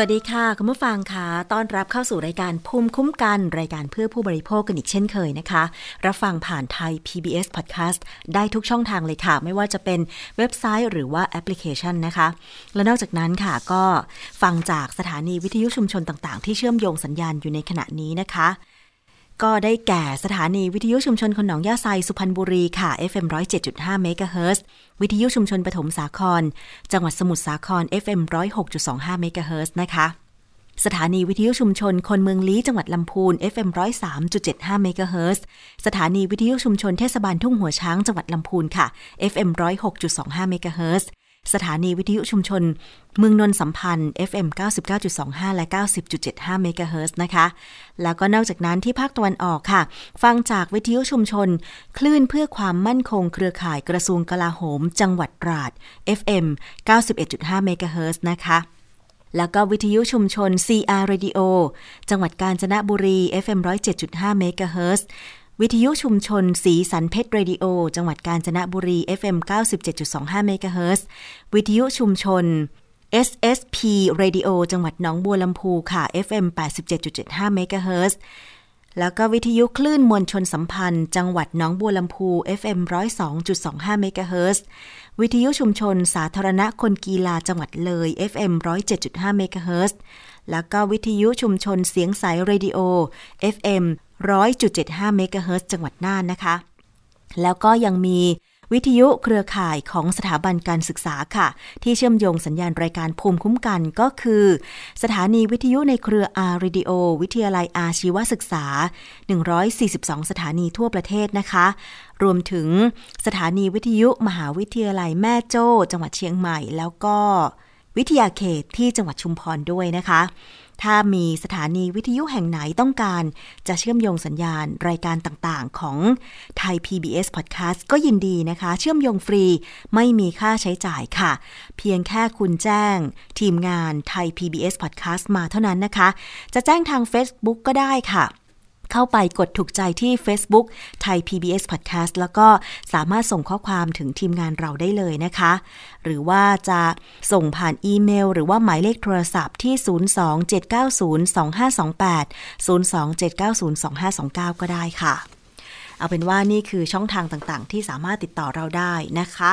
สวัสดีค่ะ คุณผู้ฟังคะต้อนรับเข้าสู่รายการภูมิคุ้มกัน รายการเพื่อผู้บริโภคกันอีกเช่นเคยนะคะ รับฟังผ่านไทย PBS Podcast ได้ทุกช่องทางเลยค่ะ ไม่ว่าจะเป็นเว็บไซต์หรือว่าแอปพลิเคชันนะคะ และนอกจากนั้นค่ะก็ฟังจากสถานีวิทยุชุมชนต่างๆ ที่เชื่อมโยงสัญญาณอยู่ในขณะนี้นะคะ ก็ได้แก่สถานีวิทยุชุมชนคนหนองยาไซสุพรรณบุรีค่ะ FM 107.5เมกะเฮิรตซ์วิทยุชุมชนปฐมสาคร จังหวัดสมุทรสาคร FM 106.25เมกะเฮิรตซ์นะคะ สถานีวิทยุชุมชนคนเมืองลี้จังหวัดลำพูน FM 103.75เมกะเฮิรตซ์สถานีวิทยุชุมชนเทศบาลทุ่งหัวช้างจังหวัดลำพูนค่ะ FM 106.25เมกะเฮิรตซ์ สถานีวิทยุชุมชน เมืองนนท์สัมพันธ์ FM 99.25 และ 90.75 เมกะเฮิรตซ์นะคะ แล้วก็นอกจากนั้นที่ภาคตะวันออกค่ะ ฟังจากวิทยุชุมชน คลื่นเพื่อความมั่นคงเครือข่ายกระทรวงกลาโหม จังหวัดตราด FM 91.5 เมกะเฮิรตซ์นะคะแล้วก็วิทยุชุมชน CR Radio จังหวัดกาญจนบุรี FM 107.5เมกะเฮิรตซ์ วิทยุชุมชนสีสันเพชรเรดิโอ จังหวัดกาญจนบุรี FM 97.25เมกะเฮิรตซ์วิทยุชุมชน SSP Radio จังหวัดหนองบัวลำพูค่ะ FM 87.75เมกะเฮิรตซ์แล้วก็วิทยุคลื่นมวลชนสัมพันธ์ จังหวัดหนองบัวลำพู FM 102.25เมกะเฮิรตซ์วิทยุชุมชนสาธารณะคนกีฬาจังหวัดเลย FM 107.5เมกะเฮิรตซ์แล้วก็วิทยุชุมชนเสียงใสเรดิโอ FM 100.75เมกะเฮิรตซ์จังหวัดน่านนะคะ แล้วก็ยังมีวิทยุเครือข่ายของสถาบันการศึกษาค่ะ ที่เชื่อมโยงสัญญาณรายการภูมิคุ้มกันก็คือ สถานีวิทยุในเครืออาร์เรดิโอวิทยาลัยอาชีวศึกษา 142 สถานีทั่วประเทศนะคะ รวมถึงสถานีวิทยุมหาวิทยาลัยแม่โจ้จังหวัดเชียงใหม่ แล้วก็วิทยาเขตที่จังหวัดชุมพรด้วยนะคะ ถ้ามีสถานีวิทยุแห่งไหนต้องการจะเชื่อมโยงสัญญาณรายการต่างๆ ของไทย PBS Podcast ก็ยินดีนะคะ เชื่อมโยงฟรีไม่มีค่าใช้จ่ายค่ะ เพียงแค่คุณแจ้ง ทีมงานไทย PBS Podcast มาเท่านั้นนะคะ จะแจ้งทาง Facebook ก็ได้ค่ะ เข้าไปกดถูกใจที่ Facebook ไทย PBS Podcast แล้วก็สามารถส่งข้อความถึงทีมงานเราได้เลยนะคะ หรือว่าจะส่งผ่านอีเมล หรือว่าหมายเลขโทรศัพท์ที่ 027902528 027902529 ก็ได้ค่ะ เอาเป็นว่านี่คือช่องทางต่างๆ ที่สามารถติดต่อเราได้นะคะ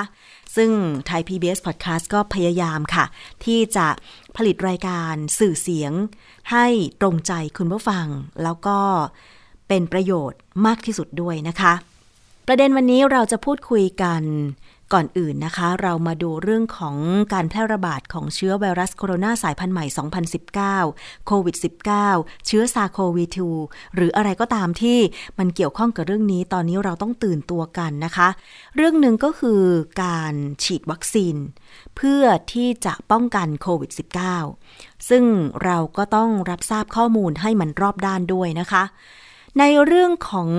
ซึ่งไทย PBS Podcast ก็พยายามค่ะ ที่จะผลิตรายการสื่อเสียง ให้ตรงใจคุณผู้ฟัง แล้วก็เป็นประโยชน์มากที่สุดด้วยนะคะ ประเด็นวันนี้เราจะพูดคุยกัน ก่อนอื่นนะคะ เรามาดูเรื่องของการแพร่ระบาดของเชื้อไวรัสโคโรนาสายพันธุ์ใหม่ 2019 โควิด -19 เชื้อซาโควี2หรืออะไรก็ตามที่มันเกี่ยวข้องกับเรื่องนี้ ตอนนี้เราต้องตื่นตัวกันนะคะ เรื่องหนึ่งก็คือการฉีดวัคซีน เพื่อที่จะป้องกันโควิด -19 ซึ่งเราก็ต้องรับทราบข้อมูลให้มันรอบด้านด้วยนะคะ ในเรื่องของ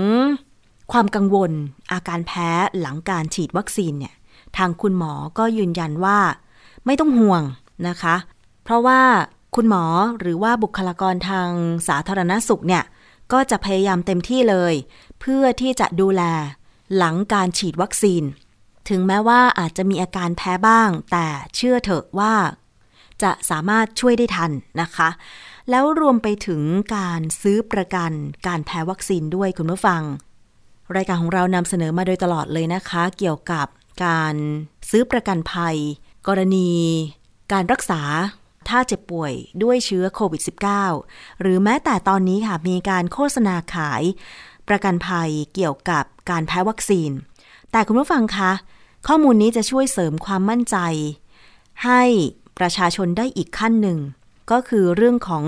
ความกังวลอาการแพ้หลังการฉีดวัคซีนเนี่ยทางคุณหมอก็ยืนยันว่า ไม่ต้องห่วงนะคะ เพราะว่าคุณหมอหรือว่าบุคลากรทางสาธารณสุขเนี่ยก็จะพยายามเต็มที่เลย เพื่อที่จะดูแลหลังการฉีดวัคซีน ถึงแม้ว่าอาจจะมีอาการแพ้บ้าง แต่เชื่อเถอะว่า จะสามารถช่วยได้ทันนะคะ แล้วรวมไปถึงการซื้อประกันการแพ้วัคซีนด้วยคุณผู้ฟัง รายการของเรานำเสนอมาโดยตลอดเลยนะคะ เกี่ยวกับการซื้อประกันภัย กรณี การรักษาถ้าเจ็บป่วยด้วยเชื้อโควิด -19 หรือแม้แต่ตอนนี้ค่ะ มีการโฆษณาขาย ประกันภัยเกี่ยวกับการแพ้วัคซีน แต่คุณผู้ฟังคะข้อมูลนี้จะช่วยเสริมความมั่นใจ ให้ประชาชนได้อีกขั้นหนึ่ง ก็คือเรื่องของ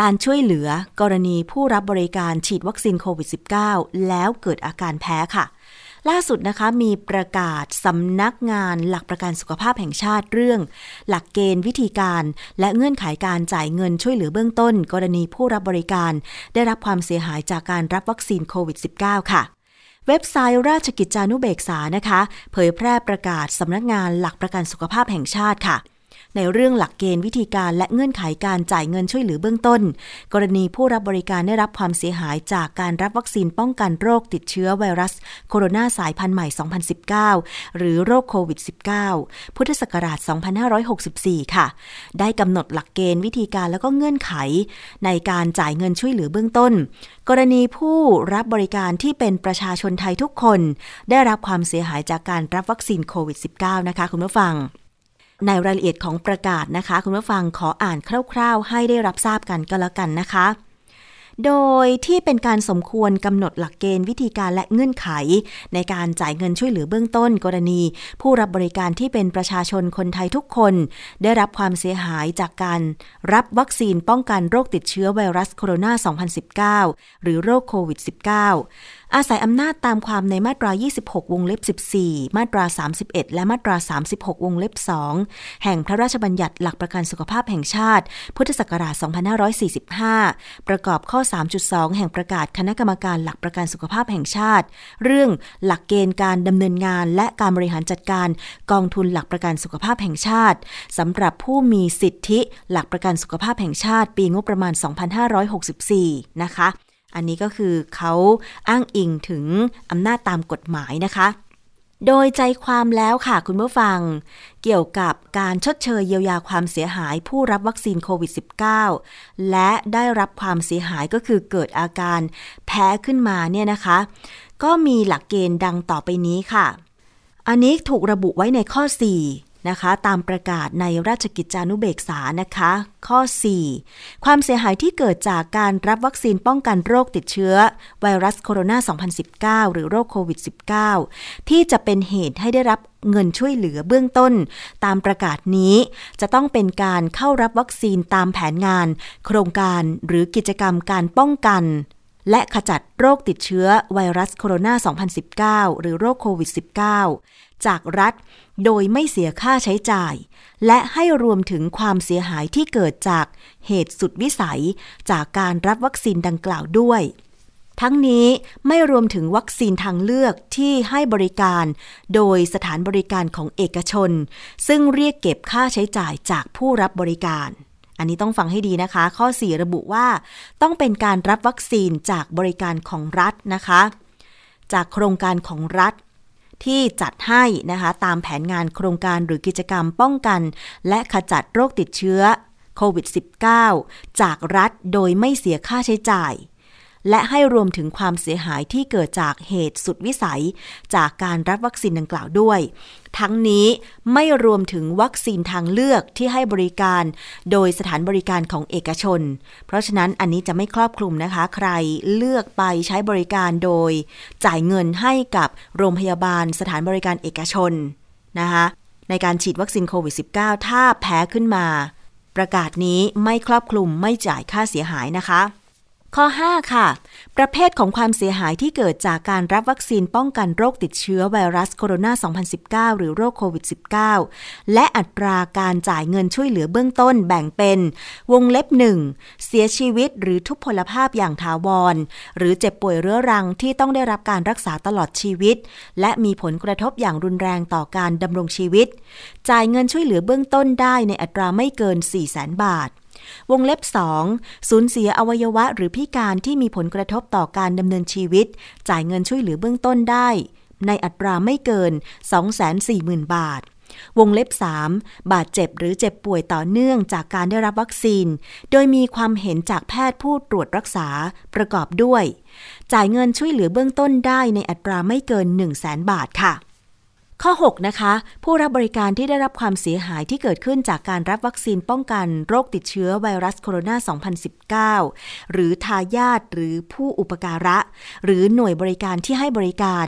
การช่วยเหลือกรณีผู้รับบริการฉีดวัคซีนโควิด -19 แล้วเกิดอาการแพ้ค่ะ ล่าสุดนะคะมีประกาศสำนักงานหลักประกันสุขภาพแห่งชาติเรื่อง หลักเกณฑ์วิธีการ และเงื่อนไขการจ่ายเงินช่วยเหลือเบื้องต้น กรณีผู้รับบริการ ได้รับความเสียหายจากการรับวัคซีนโควิด -19 ค่ะเว็บไซต์ราชกิจจานุเบกษานะคะ เผยแพร่ประกาศสำนักงานหลักประกันสุขภาพแห่งชาติค่ะ ในเรื่องหลักเกณฑ์วิธีการและเงื่อนไขการจ่ายเงินช่วยเหลือเบื้องต้น กรณีผู้รับบริการได้รับความเสียหายจากการรับวัคซีนป้องกันโรคติดเชื้อไวรัส โคโรนาสายพันธุ์ใหม่ 2019 หรือโรคโควิด -19 พุทธศักราช 2564 ค่ะ ได้กำหนดหลักเกณฑ์วิธีการแล้วก็เงื่อนไข ในการจ่ายเงินช่วยเหลือเบื้องต้น กรณีผู้รับบริการที่เป็นประชาชนไทยทุกคน ได้รับความเสียหายจากการรับวัคซีนโควิด -19 นะคะคุณผู้ฟัง ในรายละเอียดของประกาศนะคะ คุณผู้ฟังขออ่านคร่าวๆ ให้ได้รับทราบกันก็แล้วกันนะคะ โดยที่เป็นการสมควรกำหนดหลักเกณฑ์วิธีการและเงื่อนไข ในการจ่ายเงินช่วยเหลือเบื้องต้น กรณี ผู้รับบริการที่เป็นประชาชนคนไทยทุกคน ได้รับความเสียหายจากการรับวัคซีนป้องกันโรคติดเชื้อไวรัสโคโรนา 2019 หรือโรคโควิด -19 อาศัยอำนาจตามความในมาตรา 26 วงเล็บ 14 มาตรา 31 และมาตรา 36 วงเล็บ 2 แห่งพระราชบัญญัติหลักประกันสุขภาพแห่งชาติ พุทธศักราช 2545 ประกอบข้อ 3.2 แห่งประกาศคณะกรรมการหลักประกันสุขภาพแห่งชาติ เรื่องหลักเกณฑ์การดำเนินงาน และการบริหารจัดการกองทุนหลักประกันสุขภาพแห่งชาติสำหรับผู้มีสิทธิหลักประกันสุขภาพแห่งชาติ ปีงบประมาณ 2564 นะคะ อันนี้ก็คือเขาอ้างอิงถึงอำนาจตามกฎหมายนะคะ โดยใจความแล้วค่ะคุณผู้ฟัง เกี่ยวกับการชดเชยเยียวยาความเสียหายผู้รับวัคซีนโควิด -19 และได้รับความเสียหายก็คือเกิดอาการแพ้ขึ้นมาเนี่ยนะคะ ก็มีหลักเกณฑ์ดังต่อไปนี้ค่ะ อันนี้ถูกระบุไว้ในข้อ 4 นะคะ ตามประกาศในราชกิจจานุเบกษานะคะ ข้อ 4 ความเสียหายที่เกิดจากการรับวัคซีนป้องกันโรคติดเชื้อ ไวรัสโคโรนา 2019 หรือโรคโควิด -19 ที่จะเป็นเหตุให้ได้รับเงินช่วยเหลือเบื้องต้น ตามประกาศนี้จะต้องเป็นการเข้ารับวัคซีนตามแผนงาน โครงการหรือกิจกรรมการป้องกัน และขจัดโรคติดเชื้อไวรัสโคโรนา 2019 หรือโรคโควิด -19 จากรัฐ โดยไม่เสียค่าใช้จ่าย และให้รวมถึงความเสียหายที่เกิดจากเหตุสุดวิสัย จากการรับวัคซีนดังกล่าวด้วย ทั้งนี้ไม่รวมถึงวัคซีนทางเลือกที่ให้บริการ โดยสถานบริการของเอกชน ซึ่งเรียกเก็บค่าใช้จ่ายจากผู้รับบริการอันนี้ต้องฟังให้ดีนะคะ ข้อ 4 ระบุว่า ต้องเป็นการรับวัคซีนจากบริการของรัฐนะคะ จากโครงการของรัฐ ที่จัดให้นะคะ ตามแผนงานโครงการหรือกิจกรรมป้องกัน และขจัดโรคติดเชื้อโควิด -19 จากรัฐโดยไม่เสียค่าใช้จ่าย และให้รวมถึงความเสียหายที่เกิดจากเหตุสุดวิสัย จากการรับวัคซีนดังกล่าวด้วย ทั้งนี้ไม่รวมถึงวัคซีนทางเลือกที่ให้บริการ โดยสถานบริการของเอกชน เพราะฉะนั้นอันนี้จะไม่ครอบคลุมนะคะ ใครเลือกไปใช้บริการโดย จ่ายเงินให้กับโรงพยาบาลสถานบริการเอกชนนะคะในการฉีดวัคซีนโควิด -19 ถ้าแพ้ขึ้นมา ประกาศนี้ไม่ครอบคลุมไม่จ่ายค่าเสียหายนะคะ ข้อ 5 ค่ะ ประเภทของความเสียหายที่เกิดจากการรับวัคซีนป้องกันโรคติดเชื้อไวรัสโคโรนา 2019 หรือโรคโควิด -19 และอัตราการจ่ายเงินช่วยเหลือเบื้องต้นแบ่งเป็น วงเล็บ 1 เสียชีวิตหรือทุพพลภาพอย่างถาวร หรือเจ็บป่วยเรื้อรังที่ต้องได้รับการรักษาตลอดชีวิต และมีผลกระทบอย่างรุนแรงต่อการดำรงชีวิต จ่ายเงินช่วยเหลือเบื้องต้นได้ในอัตราไม่เกิน 4 0 0 0 0 0 บาท วงเล็บ 2 สูญเสียอวัยวะหรือพิการที่มีผลกระทบต่อการดำเนินชีวิต จ่ายเงินช่วยเหลือเบื้องต้นได้ ในอัตราไม่เกิน 240,000 บาท วงเล็บ 3 บาดเจ็บหรือเจ็บป่วยต่อเนื่องจากการได้รับวัคซีน โดยมีความเห็นจากแพทย์ผู้ตรวจรักษาประกอบด้วย จ่ายเงินช่วยเหลือเบื้องต้นได้ในอัตราไม่เกิน 1 0 0 0 0แสนบาทค่ะ ข้อ 6 นะคะ ผู้รับบริการที่ได้รับความเสียหายที่เกิดขึ้นจากการรับวัคซีนป้องกันโรคติดเชื้อไวรัสโคโรนา 2019 หรือทายาทหรือผู้อุปการะ หรือหน่วยบริการที่ให้บริการ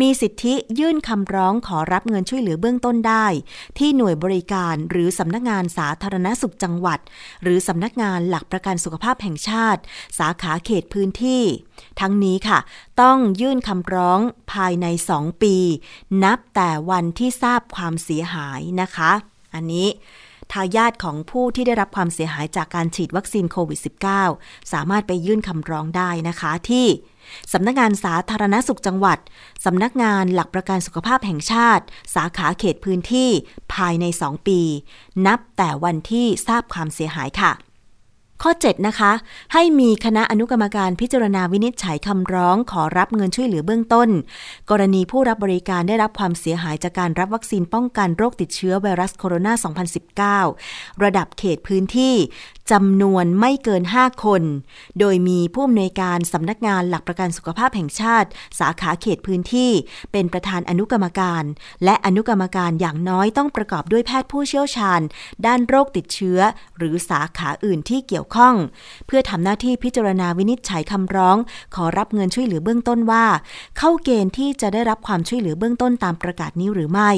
มีสิทธิยื่นคำร้องขอรับเงินช่วยเหลือเบื้องต้นได้ ที่หน่วยบริการหรือสำนักงานสาธารณสุขจังหวัด หรือสำนักงานหลักประกันสุขภาพแห่งชาติ สาขาเขตพื้นที่ทั้งนี้ค่ะ ต้องยื่นคำร้องภายใน 2 ปี นับแต่วันที่ทราบความเสียหายนะคะ อันนี้ทายาทของผู้ที่ได้รับความเสียหายจากการฉีดวัคซีนโควิด -19 สามารถไปยื่นคำร้องได้นะคะที่สำนักงานสาธารณสุขจังหวัด สำนักงานหลักประกันสุขภาพแห่งชาติ สาขาเขตพื้นที่ภายใน 2 ปี นับแต่วันที่ทราบความเสียหายค่ะ ข้อ 7 นะคะ ให้มีคณะอนุกรรมการพิจารณาวินิจฉัยคำร้องขอรับเงินช่วยเหลือเบื้องต้น กรณีผู้รับบริการได้รับความเสียหายจากการรับวัคซีนป้องกันโรคติดเชื้อไวรัสโคโรนา 2019 ระดับเขตพื้นที่จำนวนไม่เกิน 5 คน โดยมีผู้อำนวยการสำนักงานหลักประกันสุขภาพแห่งชาติ สาขาเขตพื้นที่ เป็นประธานอนุกรรมการ และอนุกรรมการอย่างน้อยต้องประกอบด้วยแพทย์ผู้เชี่ยวชาญ ด้านโรคติดเชื้อ หรือสาขาอื่นที่เกี่ยวข้อง เพื่อทำหน้าที่พิจารณาวินิจฉัยคำร้อง ขอรับเงินช่วยเหลือเบื้องต้นว่า เข้าเกณฑ์ที่จะได้รับความช่วยเหลือเบื้องต้นตามประกาศนี้หรือไม่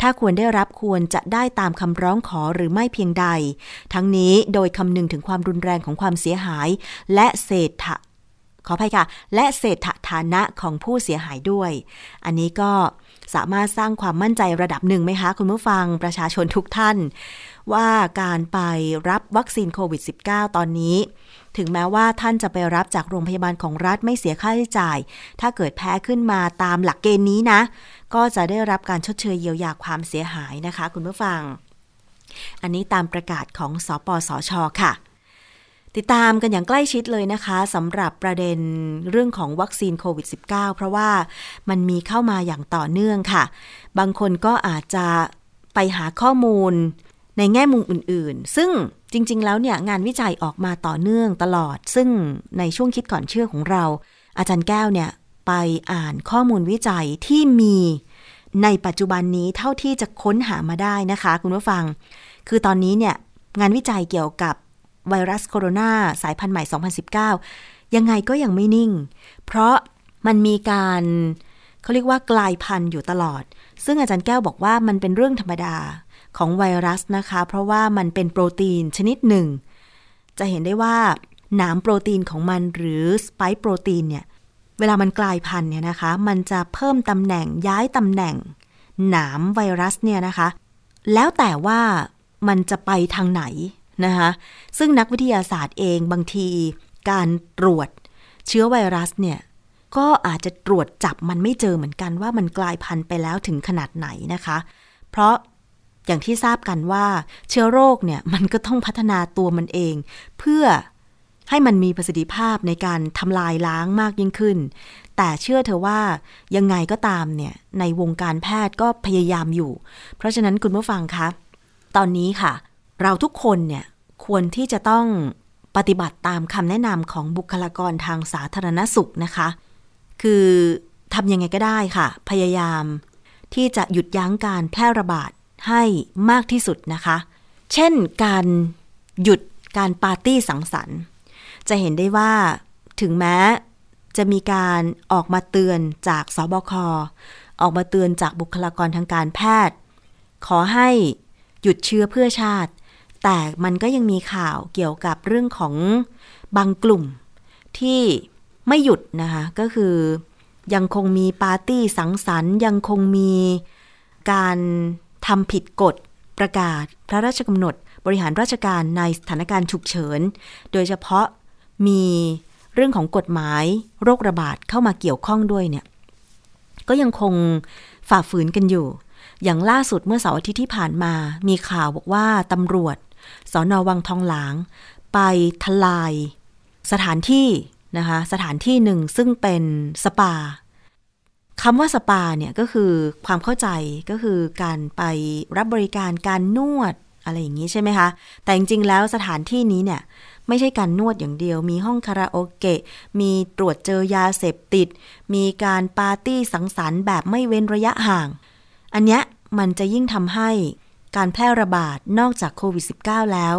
ถ้าควรได้รับควรจะได้ตามคำร้องขอหรือไม่เพียงใด ทั้งนี้โดยคำนึงถึงความรุนแรงของความเสียหาย และเศรษฐะขออภัยค่ะ และเศรษฐฐานะของผู้เสียหายด้วย อันนี้ก็สามารถสร้างความมั่นใจระดับหนึ่งไหมคะ คุณผู้ฟังประชาชนทุกท่าน ว่าการไปรับวัคซีนโควิด -19 ตอนนี้ ถึงแม้ว่าท่านจะไปรับจากโรงพยาบาลของรัฐไม่เสียค่าใช้จ่าย ถ้าเกิดแพ้ขึ้นมาตามหลักเกณฑ์นี้นะ ก็จะได้รับการชดเชยเยียวยาความเสียหายนะคะ คุณผู้ฟัง อันนี้ตามประกาศของสอปสอชอค่ะ ติดตามกันอย่างใกล้ชิดเลยนะคะสำหรับประเด็นเรื่องของวัคซีนโควิด -19 เพราะว่ามันมีเข้ามาอย่างต่อเนื่องค่ะ บางคนก็อาจจะไปหาข้อมูลในแง่มุมอื่นๆ ซึ่งจริง ๆ แล้วเนี่ยงานวิจัยออกมาต่อเนื่องตลอด ซึ่งในช่วงคิดก่อนเชื่อของเรา อาจารย์แก้วเนี่ยไปอ่านข้อมูลวิจัยที่มี ในปัจจุบันนี้เท่าที่จะค้นหามาได้นะคะ คุณผู้ฟัง คือตอนนี้เนี่ยงานวิจัยเกี่ยวกับไวรัสโคโรนาสายพันธุ์ใหม่ 2019 ยังไงก็ยังไม่นิ่ง เพราะมันมีการเขาเรียกว่ากลายพันธุ์อยู่ตลอด ซึ่งอาจารย์แก้วบอกว่ามันเป็นเรื่องธรรมดาของไวรัสนะคะ เพราะว่ามันเป็นโปรตีนชนิดหนึ่ง จะเห็นได้ว่าหนามโปรตีนของมันหรือสไปค์โปรตีนเนี่ย เวลามันกลายพันธุ์เนี่ยนะคะ มันจะเพิ่มตำแหน่งย้ายตำแหน่ง หนามไวรัสเนี่ยนะคะ แล้วแต่ว่ามันจะไปทางไหนนะคะ ซึ่งนักวิทยาศาสตร์เองบางทีการตรวจเชื้อไวรัสเนี่ยก็อาจจะตรวจจับมันไม่เจอเหมือนกันว่ามันกลายพันธุ์ไปแล้วถึงขนาดไหนนะคะ เพราะอย่างที่ทราบกันว่าเชื้อโรคเนี่ยมันก็ต้องพัฒนาตัวมันเอง เพื่อ ให้มันมีประสิทธิภาพในการทำลายล้างมากยิ่งขึ้น แต่เชื่อเธอว่ายังไงก็ตามเนี่ยในวงการแพทย์ก็พยายามอยู่ เพราะฉะนั้นคุณผู้ฟังคะ ตอนนี้ค่ะ เราทุกคนเนี่ยควรที่จะต้องปฏิบัติตามคำแนะนำของบุคลากรทางสาธารณสุขนะคะ คือทำยังไงก็ได้ค่ะ พยายามที่จะหยุดยั้งการแพร่ระบาดให้มากที่สุดนะคะ เช่นการหยุดการปาร์ตี้สังสรรค์ จะเห็นได้ว่าถึงแม้จะมีการออกมาเตือนจากสบค ออกมาเตือนจากบุคลากรทางการแพทย์ ขอให้หยุดเชื้อเพื่อชาติ แต่มันก็ยังมีข่าวเกี่ยวกับเรื่องของบางกลุ่ม ที่ไม่หยุดนะคะ ก็คือยังคงมีปาร์ตี้สังสรรค์ ยังคงมีการทำผิดกฎประกาศพระราชกำหนดบริหารราชการในสถานการณ์ฉุกเฉิน โดยเฉพาะ มีเรื่องของกฎหมายโรคระบาดเข้ามาเกี่ยวข้องด้วยเนี่ย ก็ยังคงฝ่าฝืนกันอยู่ อย่างล่าสุดเมื่อเสาร์อาทิตย์ที่ผ่านมา มีข่าวบอกว่าตำรวจสอนอวังทองหลาง ไปทลาย สถานที่นะคะ สถานที่หนึ่งซึ่งเป็นสปาคำว่าสปาเนี่ยก็คือความเข้าใจก็คือการไปรับบริการการนวดอะไรอย่างนี้ใช่ไหมคะ แต่จริงๆแล้วสถานที่นี้เนี่ย ไม่ใช่การนวดอย่างเดียว มีห้องคาราโอเกะ มีตรวจเจอยาเสพติด มีการปาร์ตี้สังสรรค์แบบไม่เว้นระยะห่าง อันเนี้ยมันจะยิ่งทำให้การแพร่ระบาดนอกจากโควิด -19 แล้ว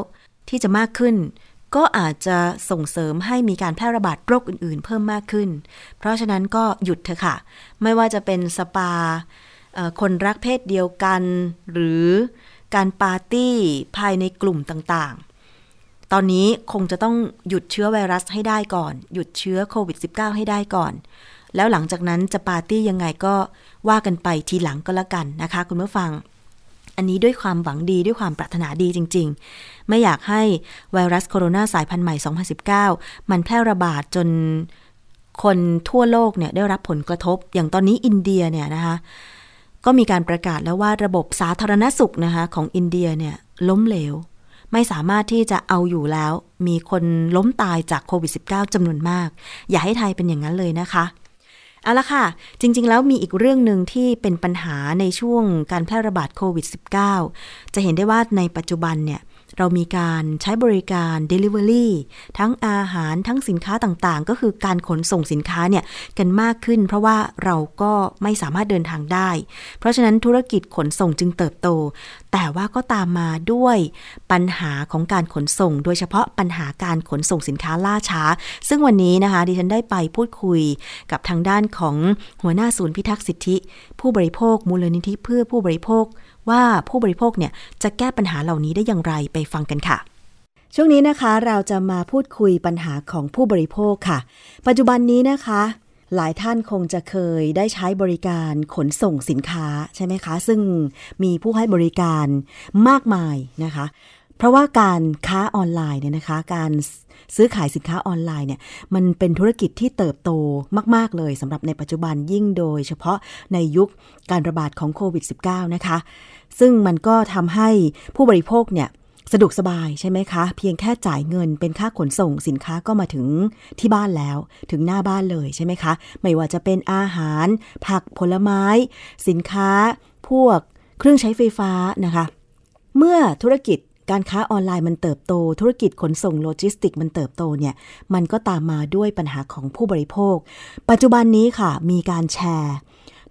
ที่จะมากขึ้น ก็อาจจะส่งเสริมให้มีการแพร่ระบาดโรคอื่นๆ เพิ่มมากขึ้น เพราะฉะนั้นก็หยุดเถอะค่ะ ไม่ว่าจะเป็นสปาคนรักเพศเดียวกัน หรือการปาร์ตี้ภายในกลุ่มต่างๆ ตอนนี้คงจะต้องหยุดเชื้อไวรัสให้ได้ก่อน หยุดเชื้อโควิด -19 ให้ได้ก่อน แล้วหลังจากนั้นจะปาร์ตี้ยังไงก็ว่ากันไปทีหลังก็แล้วกันนะคะ คุณผู้ฟัง อันนี้ด้วยความหวังดีด้วยความปรารถนาดีจริง ๆ ไม่อยากให้ไวรัสโคโรนาสายพันธุ์ใหม่ 2019 มันแพร่ระบาดจนคนทั่วโลกเนี่ยได้รับผลกระทบ อย่างตอนนี้อินเดียเนี่ยนะคะก็มีการประกาศแล้วว่าระบบสาธารณสุขนะคะของอินเดียเนี่ยล้มเหลว ไม่สามารถที่จะเอาอยู่แล้ว มีคนล้มตายจากโควิด -19 จำนวนมาก อย่าให้ไทยเป็นอย่างนั้นเลยนะคะเอาละค่ะ จริงๆ แล้วมีอีกเรื่องหนึ่งที่เป็นปัญหาในช่วงการแพร่ระบาดโควิด -19 จะเห็นได้ว่าในปัจจุบันเนี่ย เรามีการใช้บริการ Delivery ทั้งอาหารทั้งสินค้าต่างๆ ก็คือการขนส่งสินค้าเนี่ยกันมากขึ้น เพราะว่าเราก็ไม่สามารถเดินทางได้ เพราะฉะนั้นธุรกิจขนส่งจึงเติบโต แต่ว่าก็ตามมาด้วยปัญหาของการขนส่ง โดยเฉพาะปัญหาการขนส่งสินค้าล่าช้า ซึ่งวันนี้นะคะดิฉันได้ไปพูดคุยกับทางด้านของหัวหน้าศูนย์พิทักษ์สิทธิ ผู้บริโภคมูลนิธิเพื่อผู้บริโภค ว่าผู้บริโภคเนี่ยจะแก้ปัญหาเหล่านี้ได้อย่างไรไปฟังกันค่ะ ช่วงนี้นะคะเราจะมาพูดคุยปัญหาของผู้บริโภคค่ะ ปัจจุบันนี้นะคะ หลายท่านคงจะเคยได้ใช้บริการขนส่งสินค้าใช่ไหมคะ ซึ่งมีผู้ให้บริการมากมายนะคะ เพราะว่าการค้าออนไลน์เนี่ยนะคะ การ ซื้อขายสินค้าออนไลน์เนี่ยมันเป็นธุรกิจที่เติบโตมาก ๆ เลยสำหรับในปัจจุบันยิ่งโดยเฉพาะในยุคการระบาดของโควิด -19 นะคะ ซึ่งมันก็ทำให้ผู้บริโภคเนี่ยสะดวกสบายใช่ไหมคะ เพียงแค่จ่ายเงินเป็นค่าขนส่งสินค้าก็มาถึงที่บ้านแล้ว ถึงหน้าบ้านเลยใช่ไหมคะ ไม่ว่าจะเป็นอาหาร ผักผลไม้ สินค้า พวกเครื่องใช้ไฟฟ้านะคะ เมื่อธุรกิจ การค้าออนไลน์มันเติบโต ธุรกิจขนส่งโลจิสติกมันเติบโตเนี่ยมันก็ตามมาด้วยปัญหาของผู้บริโภค ปัจจุบันนี้ค่ะมีการแชร์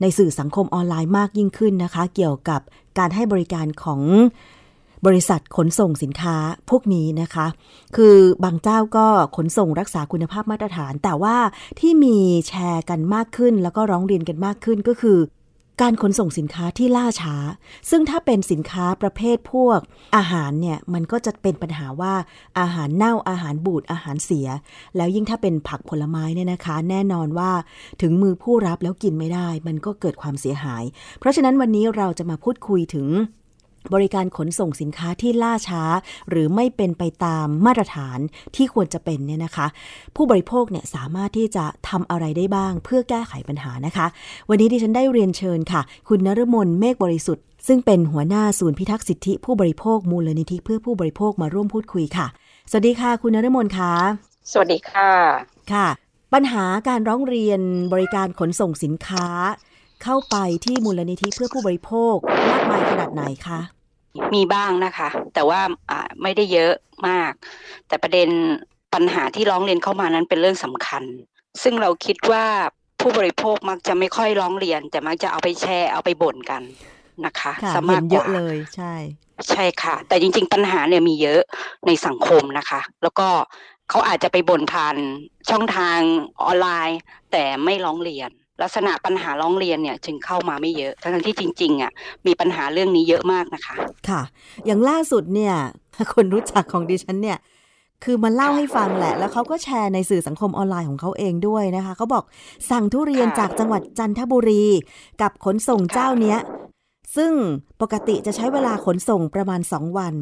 ในสื่อสังคมออนไลน์มากยิ่งขึ้นนะคะ เกี่ยวกับการให้บริการของบริษัทขนส่งสินค้าพวกนี้นะคะ คือบางเจ้าก็ขนส่งรักษาคุณภาพมาตรฐาน แต่ว่าที่มีแชร์กันมากขึ้น แล้วก็ร้องเรียนกันมากขึ้นก็คือ การขนส่งสินค้าที่ล่าช้า ซึ่งถ้าเป็นสินค้าประเภทพวก อาหารเนี่ยมันก็จะเป็นปัญหาว่าอาหารเน่าอาหารบูดอาหารเสีย แล้วยิ่งถ้าเป็นผักผลไม้เนี่ยนะคะ แน่นอนว่าถึงมือผู้รับแล้วกินไม่ได้ มันก็เกิดความเสียหาย เพราะฉะนั้นวันนี้เราจะมาพูดคุยถึง บริการขนส่งสินค้าที่ล่าช้า หรือไม่เป็นไปตามมาตรฐานที่ควรจะเป็นเนี่ยนะคะ ผู้บริโภคเนี่ยสามารถที่จะทำอะไรได้บ้างเพื่อแก้ไขปัญหานะคะ วันนี้ดิฉันได้เรียนเชิญค่ะ คุณนรมนเมฆบริสุทธิ์ ซึ่งเป็นหัวหน้าศูนย์พิทักษ์สิทธิผู้บริโภคมูลนิธิเพื่อผู้บริโภคมาร่วมพูดคุยค่ะ สวัสดีค่ะ คุณนรมนค่ะสวัสดีค่ะค่ะ ปัญหาการร้องเรียนบริการขนส่งสินค้า เข้าไปที่มูลนิธิเพื่อผู้บริโภคมากมายขนาดไหนคะมีบ้างนะคะ แต่ว่าไม่ได้เยอะมาก แต่ประเด็นปัญหาที่ร้องเรียนเข้ามานั้นเป็นเรื่องสำคัญ ซึ่งเราคิดว่าผู้บริโภคมักจะไม่ค่อยร้องเรียน แต่มักจะเอาไปแชร์เอาไปบ่นกันนะคะสมากเยอะเลยใช่ ใช่ค่ะ แต่จริง ๆ ปัญหาเนี่ยมีเยอะในสังคมนะคะ แล้วก็เขาอาจจะไปบ่นผ่านช่องทางออนไลน์ แต่ไม่ร้องเรียน ลักษณะปัญหาร้องเรียนเนี่ยจึงเข้ามาไม่เยอะทั้งที่จริงๆอะมีปัญหาเรื่องนี้เยอะมากนะคะ ค่ะ อย่างล่าสุดเนี่ยคนรู้จักของดิฉันเนี่ยคือมันเล่าให้ฟังแหละ แล้วเขาก็แชร์ในสื่อสังคมออนไลน์ของเขาเองด้วยนะคะเขาบอกสั่งทุเรียนจากจังหวัดจันทบุรี กับขนส่งเจ้าเนี้ย ซึ่งปกติจะใช้เวลาขนส่งประมาณสองวัน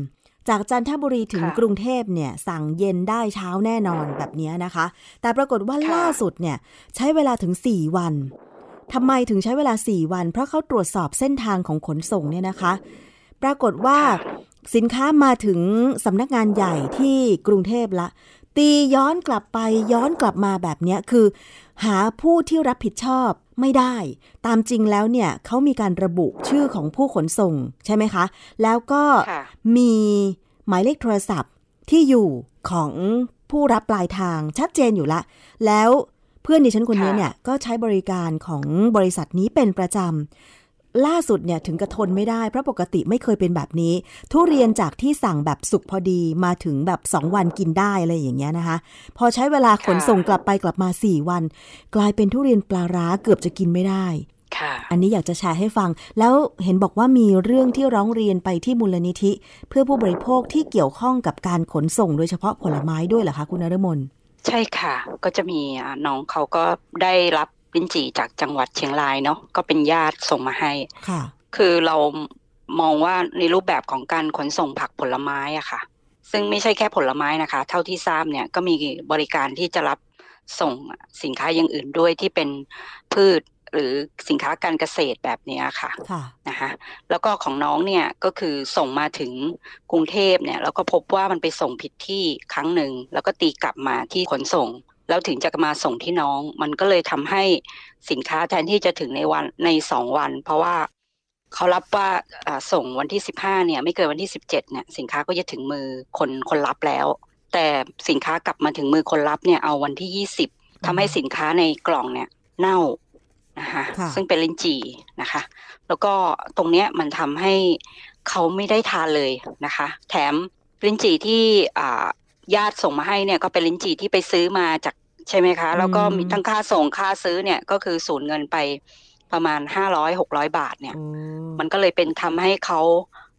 จากจันทบุรีถึงกรุงเทพเนี่ยสั่งเย็นได้เช้าแน่นอนแบบนี้นะคะ แต่ปรากฏว่าล่าสุดเนี่ยใช้เวลาถึง 4 วันทำไมถึงใช้เวลา 4 วัน เพราะเขาตรวจสอบเส้นทางของขนส่งเนี่ยนะคะ ปรากฏว่าสินค้ามาถึงสำนักงานใหญ่ที่กรุงเทพละ ตีย้อนกลับไปย้อนกลับมาแบบนี้คือ หาผู้ที่รับผิดชอบไม่ได้ ตามจริงแล้วเนี่ยเขามีการระบุชื่อของผู้ขนส่งใช่ไหมคะ แล้วก็มีหมายเลขโทรศัพท์ที่อยู่ของผู้รับปลายทางชัดเจนอยู่ละ แล้วพื่อนดิฉันคนนี้เนี่ยก็ใช้บริการของบริษัทนี้เป็นประจำ ล่าสุดเนี่ยถึงกระทนไม่ได้เพราะปกติไม่เคยเป็นแบบนี้ ทุเรียนจากที่สั่งแบบสุกพอดีมาถึงแบบสองวันกินได้อะไรอย่างเงี้ยนะคะ พอใช้เวลาขนส่งกลับไปกลับมาสี่วัน กลายเป็นทุเรียนปลาร้าเกือบจะกินไม่ได้อันนี้อยากจะแชร์ให้ฟัง แล้วเห็นบอกว่ามีเรื่องที่ร้องเรียนไปที่มูลนิธิ เพื่อผู้บริโภคที่เกี่ยวข้องกับการขนส่งโดยเฉพาะผลไม้ด้วยเหรอคะคุณนรมนใช่ค่ะ ก็จะมีน้องเขาก็ได้รับ ลิ้นจี่จากจังหวัดเชียงรายเนาะก็เป็นญาติส่งมาให้ค่ะ คือเรามองว่าในรูปแบบของการขนส่งผักผลไม้อะค่ะ ซึ่งไม่ใช่แค่ผลไม้นะคะ เท่าที่ทราบเนี่ยก็มีบริการที่จะรับส่งสินค้าอย่างอื่นด้วยที่เป็นพืชหรือสินค้าการเกษตรแบบนี้ค่ะค่ะนะคะแล้วก็ของน้องเนี่ยก็คือส่งมาถึงกรุงเทพเนี่ยแล้วก็พบว่ามันไปส่งผิดที่ครั้งหนึ่งแล้วก็ตีกลับมาที่ขนส่ง แล้วถึงจะมาส่งที่น้อง มันก็เลยทำให้สินค้าแทนที่จะถึงในวันในสองวัน เพราะว่าเขารับว่าส่งวันที่สิบห้าเนี่ย ไม่เกินวันที่สิบเจ็ดเนี่ยสินค้าก็จะถึงมือคนคนรับแล้ว แต่สินค้ากลับมาถึงมือคนรับเนี่ยเอาวันที่ยี่สิบทำให้สินค้าในกล่องเนี่ยเน่านะคะซึ่งเป็นลิ้นจี่นะคะ แล้วก็ตรงเนี้ยมันทำให้เขาไม่ได้ทานเลยนะคะ แถมลิ้นจี่ที่ ญาติส่งมาให้เนี่ยก็เป็นลิ้นจี่ที่ไปซื้อมาจากใช่ไหมคะ แล้วก็มีทั้งค่าส่งค่าซื้อเนี่ยก็คือสูญเงินไปประมาณห้าร้อยหกร้อยบาทเนี่ย มันก็เลยเป็นทำให้เขา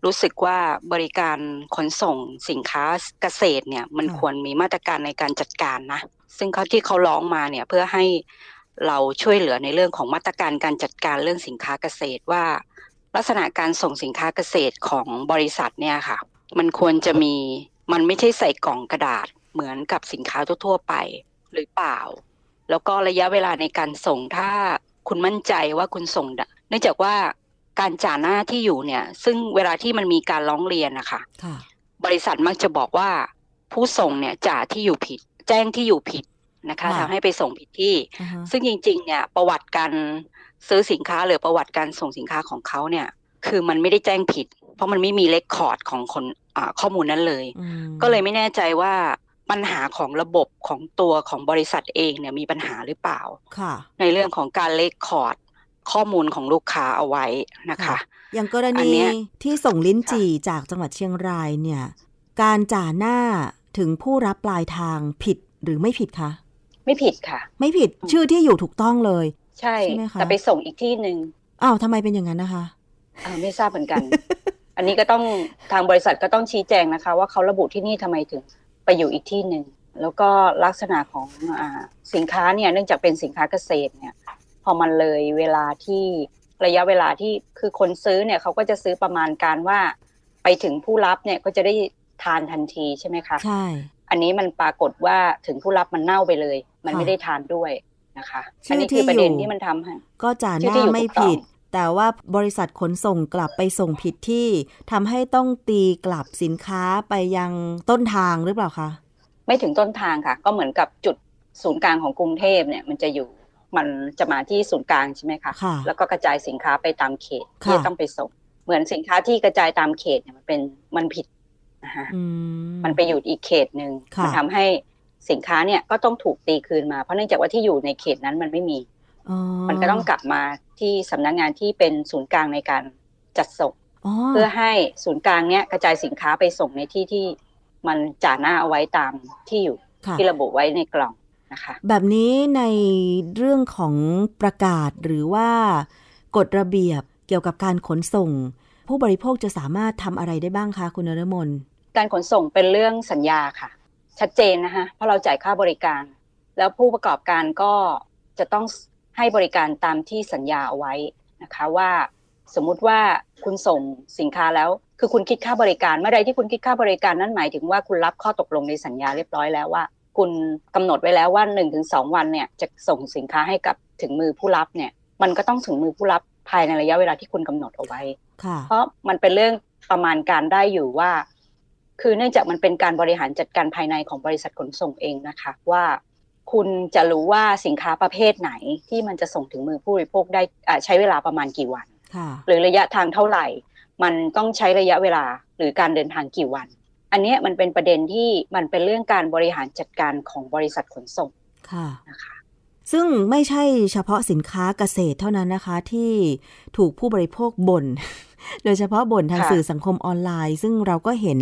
รู้สึกว่าบริการขนส่งสินค้าเกษตรเนี่ย มันควรมีมาตรการในการจัดการนะ ซึ่งเขาที่เขาร้องมาเนี่ยเพื่อให้เราช่วยเหลือในเรื่องของมาตรการการจัดการเรื่องสินค้าเกษตรว่า ลักษณะการส่งสินค้าเกษตรของบริษัทเนี่ยค่ะ มันควรจะมี มันไม่ใช่ใส่กล่องกระดาษเหมือนกับสินค้าทั่วไปหรือเปล่า แล้วก็ระยะเวลาในการส่งถ้าคุณมั่นใจว่าคุณส่ง เนื่องจากว่าการจ่าหน้าที่อยู่เนี่ย ซึ่งเวลาที่มันมีการร้องเรียนนะคะบริษัทมักจะบอกว่าผู้ส่งเนี่ยจ่าที่อยู่ผิด แจ้งที่อยู่ผิดนะคะทำให้ไปส่งผิดที่ ซึ่งจริง ๆ เนี่ยประวัติการซื้อสินค้าหรือประวัติการส่งสินค้าของเขาเนี่ย คือมันไม่ได้แจ้งผิด เพราะมันไม่มีเลคคอร์ดของคนข้อมูลนั้นเลย ก็เลยไม่แน่ใจว่าปัญหาของระบบของตัวของบริษัทเองเนี่ยมีปัญหาหรือเปล่าค่ะในเรื่องของการเลคคอร์ดข้อมูลของลูกค้าเอาไว้นะคะ อย่างกรณีที่ส่งลิ้นจี่จากจังหวัดเชียงรายเนี่ย การจ่าหน้าถึงผู้รับปลายทางผิดหรือไม่ผิดคะไม่ผิดค่ะ ไม่ผิดชื่อที่อยู่ถูกต้องเลย ใช่ไหมคะแต่ไปส่งอีกที่หนึ่งอ้าวทำไมเป็นอย่างนั้นนะคะอ่าไม่ทราบเหมือนกัน อันนี้ก็ต้องทางบริษัทก็ต้องชี้แจงนะคะ ว่าเขาระบุที่นี่ทำไมถึงไปอยู่อีกที่หนึ่งแล้วก็ลักษณะของอสินค้าเนี่ยเนื่องจากเป็นสินค้าเกษตรเนี่ย พอมันเลยเวลาที่ระยะเวลาที่คือคนซื้อเนี่ยเขาก็จะซื้อประมาณการว่าไปถึงผู้รับเนี่ยก็จะได้ทานทันทีใช่ไหมคะใช่อันนี้มันปรากฏว่าถึงผู้รับมันเน่าไปเลย มันไม่ได้ทานด้วยนะคะ อันนี้คือประเด็นที่มันทำให้ก็จ่าหน้าไม่ผิด แต่ว่าบริษัทขนส่งกลับไปส่งผิดที่ทำให้ต้องตีกลับสินค้าไปยังต้นทางหรือเปล่าคะ ไม่ถึงต้นทางค่ะ ก็เหมือนกับจุดศูนย์กลางของกรุงเทพเนี่ยมันจะอยู่มันจะมาที่ศูนย์กลางใช่ไหมคะะแล้วก็กระจายสินค้าไปตามเขตที่ต้องไปส่ง เหมือนสินค้าที่กระจายตามเขตเนี่ยมันเป็นมันผิดนะคะมันไปอยู่อีกเขตหนึ่งมันทำให้สินค้าเนี่ยก็ต้องถูกตีคืนมาเพราะเนื่องจากว่าที่อยู่ในเขตนั้นมันไม่มี มันก็ต้องกลับมาที่สำนักงงานที่เป็นศูนย์กลางในการจัดส่ง เพื่อให้ศูนย์กลางเนี้ยกระจายสินค้าไปส่งในที่ที่มันจ่าหน้าเอาไว้ตามที่อยู่ที่ระบุไว้ในกล่องนะคะแบบนี้ในเรื่องของประกาศหรือว่ากฎระเบียบเกี่ยวกับการขนส่ง ผู้บริโภคจะสามารถทำอะไรได้บ้างคะคุณนรมนการขนส่งเป็นเรื่องสัญญาค่ะ ชัดเจนนะคะเพราะเราจ่ายค่าบริการ แล้วผู้ประกอบการก็จะต้อง ให้บริการตามที่สัญญาเอาไว้นะคะว่าสมมุติว่าคุณส่งสินค้าแล้ว คือคุณคิดค่าบริการเมื่อใดที่คุณคิดค่าบริการนั่นหมายถึงว่าคุณรับข้อตกลงในสัญญาเรียบร้อยแล้วว่า คุณกำหนดไว้แล้วว่าหนึ่งถึงสองวันเนี่ยจะส่งสินค้าให้กับถึงมือผู้รับเนี่ยมันก็ต้องถึงมือผู้รับภายในระยะเวลาที่คุณกำหนดเอาไว้ เพราะมันเป็นเรื่องประมาณการได้อยู่ว่า คือเนื่องจากมันเป็นการบริหารจัดการภายในของบริษัทขนส่งเองนะคะ ว่า คุณจะรู้ว่าสินค้าประเภทไหนที่มันจะส่งถึงมือผู้บริโภคได้ใช้เวลาประมาณกี่วัน หรือระยะทางเท่าไหร่ มันต้องใช้ระยะเวลาหรือการเดินทางกี่วัน อันนี้มันเป็นประเด็นที่มันเป็นเรื่องการบริหารจัดการของบริษัทขนส่งค่ะนะคะซึ่งไม่ใช่เฉพาะสินค้าเกษตรเท่านั้นนะคะที่ถูกผู้บริโภคบน่นโดยเฉพาะบ่นทางสื่อสังคมออนไลน์ ซึ่งเราก็เห็น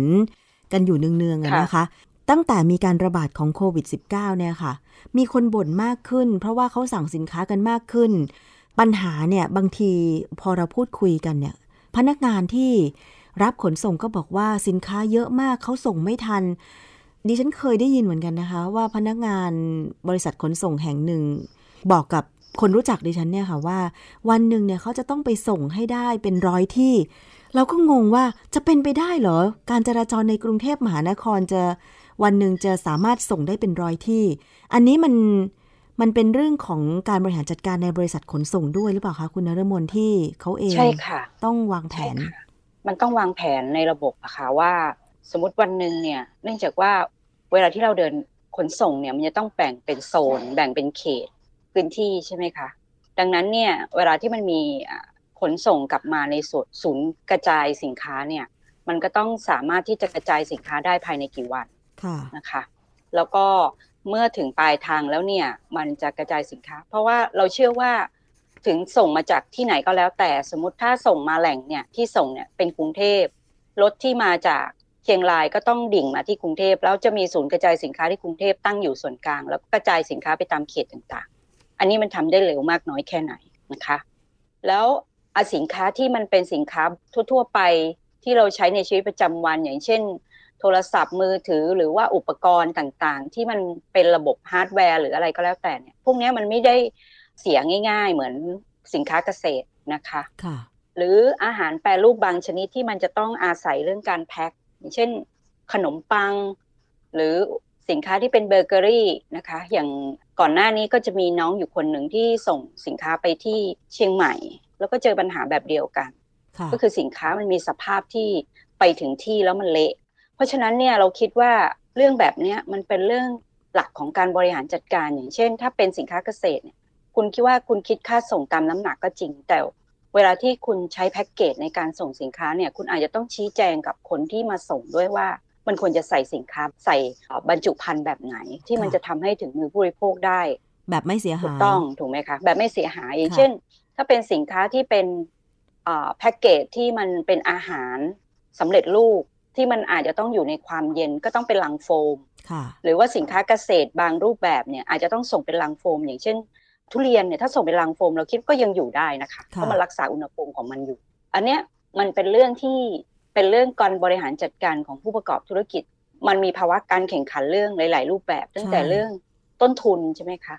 กันอยู่เนืองๆนะคะ ตั้งแต่มีการระบาดของโควิด -19 เนี่ยค่ะ มีคนบ่นมากขึ้น เพราะว่าเขาสั่งสินค้ากันมากขึ้น ปัญหาเนี่ยบางทีพอเราพูดคุยกันเนี่ย พนักงานที่รับขนส่งก็บอกว่าสินค้าเยอะมากเขาส่งไม่ทัน ดิฉันเคยได้ยินเหมือนกันนะคะ ว่าพนักงานบริษัทขนส่งแห่งหนึ่ง บอกกับคนรู้จักดิฉันเนี่ยค่ะว่า วันหนึ่งเนี่ยเขาจะต้องไปส่งให้ได้เป็นร้อยที่ เราก็งงว่าจะเป็นไปได้เหรอ การจราจรในกรุงเทพมหานครจะ วันหนึ่งจะสามารถส่งได้เป็นร้อยที่ อันนี้มันมันเป็นเรื่องของการบริหารจัดการในบริษัทขนส่งด้วยหรือเปล่าคะคุณนรมนที่เขาเองใช่ค่ะ ต้องวางแผน มันต้องวางแผนในระบบอะค่ะว่า สมมติวันหนึ่งเนี่ยเนื่องจากว่าเวลาที่เราเดินขนส่งเนี่ยมันจะต้องแบ่งเป็นโซน แบ่งเป็นเขตพื้นที่ใช่ไหมคะ ดังนั้นเนี่ยเวลาที่มันมีขนส่งกลับมาในศูนย์กระจายสินค้าเนี่ยมันก็ต้องสามารถที่จะกระจายสินค้าได้ภายในกี่วัน นะคะแล้วก็เมื่อถึงปลายทางแล้วเนี่ยมันจะกระจายสินค้า เพราะว่าเราเชื่อว่าถึงส่งมาจากที่ไหนก็แล้ว แต่สมมติถ้าส่งมาแหล่งเนี่ยที่ส่งเนี่ยเป็นกรุงเทพรถที่มาจากเชียงรายก็ต้องดิ่งมาที่กรุงเทพแล้วจะมีศูนย์กระจายสินค้าที่กรุงเทพตั้งอยู่ส่วนกลาง แล้วกระจายสินค้าไปตามเขตต่างๆ อันนี้มันทำได้เร็วมากน้อยแค่ไหนนะคะ แล้วสินค้าที่มันเป็นสินค้าทั่ว ๆ ไปที่เราใช้ในชีวิตประจำวันอย่างเช่น โทรศัพท์มือถือหรือว่าอุปกรณ์ต่างๆ ที่มันเป็นระบบฮาร์ดแวร์หรืออะไรก็แล้วแต่เนี่ย พวกนี้มันไม่ได้เสียง่ายๆ เหมือนสินค้าเกษตรนะคะค่ะหรืออาหารแปรรูปบางชนิดที่มันจะต้องอาศัยเรื่องการแพ็คอย่างเช่นขนมปัง หรือสินค้าที่เป็นเบเกอรี่นะคะ อย่างก่อนหน้านี้ก็จะมีน้องอยู่คนหนึ่งที่ส่งสินค้าไปที่เชียงใหม่ แล้วก็เจอปัญหาแบบเดียวกัน ก็คือสินค้ามันมีสภาพที่ไปถึงที่แล้วมันเละ เพราะฉะนั้นเนี่ยเราคิดว่าเรื่องแบบนี้มันเป็นเรื่องหลักของการบริหารจัดการ อย่างเช่น ถ้าเป็นสินค้าเกษตรเนี่ยคุณคิดว่าคุณคิดค่าส่งตามน้ำหนักก็จริง แต่เวลาที่คุณใช้แพ็กเกจในการส่งสินค้าเนี่ยคุณอาจจะต้องชี้แจงกับคนที่มาส่งด้วยว่ามันควรจะใส่สินค้าใส่บรรจุภัณฑ์แบบไหน ที่มันจะทำให้ถึงมือผู้บริโภคได้ แบบไม่เสียหายถูกต้องถูกไหมคะแบบไม่เสียหายอย่างเช่น ถ้าเป็นสินค้าที่เป็นแพ็กเกจที่มันเป็นอาหารสำเร็จรูป ที่มันอาจจะต้องอยู่ในความเย็นก็ต้องเป็นลังโฟมหรือว่าสินค้าเกษตรบางรูปแบบเนี่ยอาจจะต้องส่งเป็นลังโฟม อย่างเช่น ทุเรียนเนี่ยถ้าส่งเป็นลังโฟมเราคิดก็ยังอยู่ได้นะคะเพราะมันรักษาอุณหภูมิของมันอยู่ อันเนี้ยมันเป็นเรื่องที่เป็นเรื่องการบริหารจัดการของผู้ประกอบธุรกิจ มันมีภาวะการแข่งขันเรื่องหลาย ๆ รูปแบบ ตั้งแต่เรื่องต้นทุนใช่ไหมคะ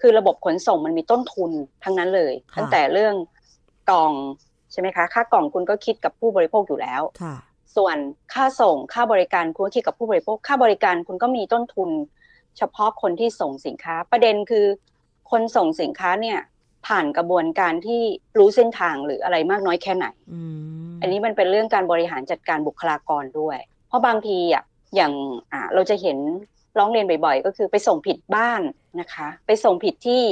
คือระบบขนส่งมันมีต้นทุนทั้งนั้นเลย ตั้งแต่เรื่องกล่องใช่ไหมคะ ค่ากล่องคุณก็คิดกับผู้บริโภคอยู่แล้ว ส่วนค่าส่งค่าบริการคุณก็คิดกับผู้บริโภคค่าบริการคุณก็มีต้นทุน เฉพาะคนที่ส่งสินค้า ประเด็นคือ คนส่งสินค้าเนี่ย ผ่านกระบวนการที่รู้เส้นทางหรืออะไรมากน้อยแค่ไหนอันนี้มันเป็นเรื่องการบริหารจัดการบุคลากรด้วย เพราะบางทีอะอย่างอ่าเราจะเห็นร้องเรียนบ่อยๆ ก็คือไปส่งผิดบ้านนะคะ ไปส่งผิดที่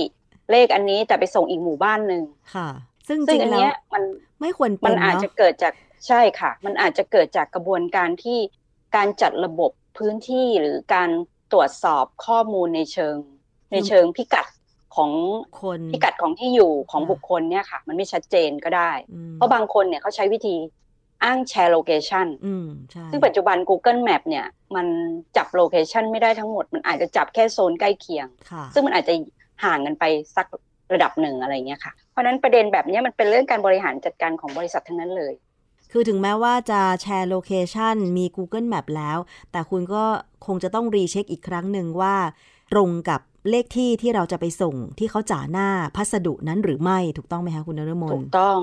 เลขอันนี้แต่ไปส่งอีกหมู่บ้านหนึ่งค่ะ ซึ่งจริงแล้วมันไม่ควรมันอาจจะเกิดจาก ใช่ค่ะ มันอาจจะเกิดจากกระบวนการที่การจัดระบบพื้นที่หรือการตรวจสอบข้อมูลในเชิง ในเชิงพิกัดของคนพิกัดของที่อยู่ของบุคคลเนี่ยค่ะ มันไม่ชัดเจนก็ได้ เพราะบางคนเนี่ยเขาใช้วิธีอ้างแชร์โลเคชันซึ่งปัจจุบัน Google Map เนี่ย มันจับโลเคชันไม่ได้ทั้งหมด มันอาจจะจับแค่โซนใกล้เคียง ซึ่งมันอาจจะห่างกันไปสักระดับหนึ่งอะไรเงี้ยค่ะ เพราะนั้นประเด็นแบบนี้มันเป็นเรื่องการบริหารจัดการของบริษัททั้งนั้นเลย คือถึงแม้ว่าจะแชร์ location มี Google Map แล้ว แต่คุณก็คงจะต้อง recheck อีกครั้งหนึ่งว่า ตรงกับเลขที่ที่เราจะไปส่งที่เขาจ่าหน้าพัสดุนั้นหรือไม่ถูกต้องไหมคะคุณนรมนถูถูกต้อง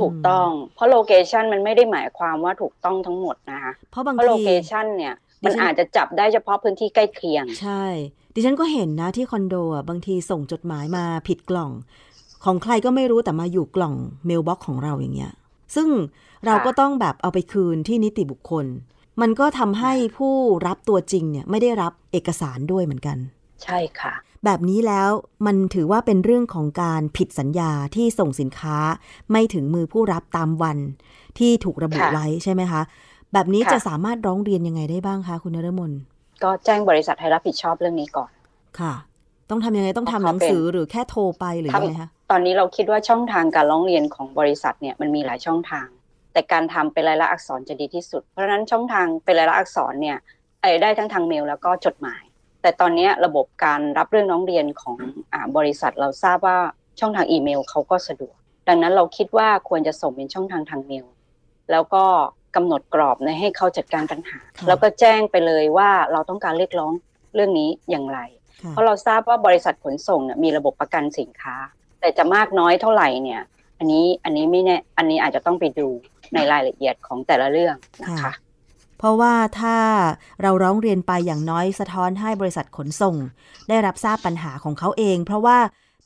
ถูกต้อง เพราะ location มันไม่ได้หมายความว่าถูกต้องทั้งหมดนะคะเพราะบางที location เนี่ยมันอาจจะจับได้เฉพาะพื้นที่ใกล้เคียง ใช่ ดิฉันก็เห็นนะที่คอนโดอะบางทีส่งจดหมายมาผิดกล่อง ของใครก็ไม่รู้แต่มาอยู่กล่องเมลบ็อกของเราอย่างเงี้ย ซึ่ง เราก็ต้องแบบเอาไปคืนที่นิติบุคคล มันก็ทำให้ผู้รับตัวจริงเนี่ยไม่ได้รับเอกสารด้วยเหมือนกัน ใช่ค่ะ แบบนี้แล้วมันถือว่าเป็นเรื่องของการผิดสัญญาที่ส่งสินค้า ไม่ถึงมือผู้รับตามวันที่ถูกระบุไว้ใช่ไหมคะ แบบนี้จะสามารถร้องเรียนยังไงได้บ้างคะคุณนรมนก็แจ้งบริษัทให้รับผิดชอบเรื่องนี้ก่อนค่ะ ต้องทำยังไงต้องทำหนังสือหรือแค่โทรไปหรือยังไงคะตอนนี้เราคิดว่าช่องทางการร้องเรียนของบริษัทเนี่ยมันมีหลายช่องทาง แต่การทำเป็นลายลักษณ์อักษรจะดีที่สุด เพราะฉะนั้นช่องทางเป็นลายลักษณ์อักษรเนี่ยได้ทั้งทางเมลแล้วก็จดหมาย แต่ตอนนี้ระบบการรับเรื่องน้องเรียนของอบริษัทเราทราบว่าช่องทางอีเมลเขาก็สะดวก ดังนั้นเราคิดว่าควรจะส่งเป็นช่องทางทางเมล แล้วก็กำหนดกรอบในให้เขาจัดการปัญหา แล้วก็แจ้งไปเลยว่าเราต้องการเรียกร้องเรื่องนี้อย่างไร เพราะเราทราบว่าบริษัทขนส่งมีระบบประกันสินค้า แต่จะมากน้อยเท่าไหร่เนี่ย อันนี้อันนี้ไม่แน่อันนี้อาจจะต้องไปดู ในรายละเอียดของแต่ละเรื่องนะคะ เพราะว่าถ้าเราร้องเรียนไปอย่างน้อยสะท้อนให้บริษัทขนส่ง ได้รับทราบปัญหาของเขาเอง เพราะว่า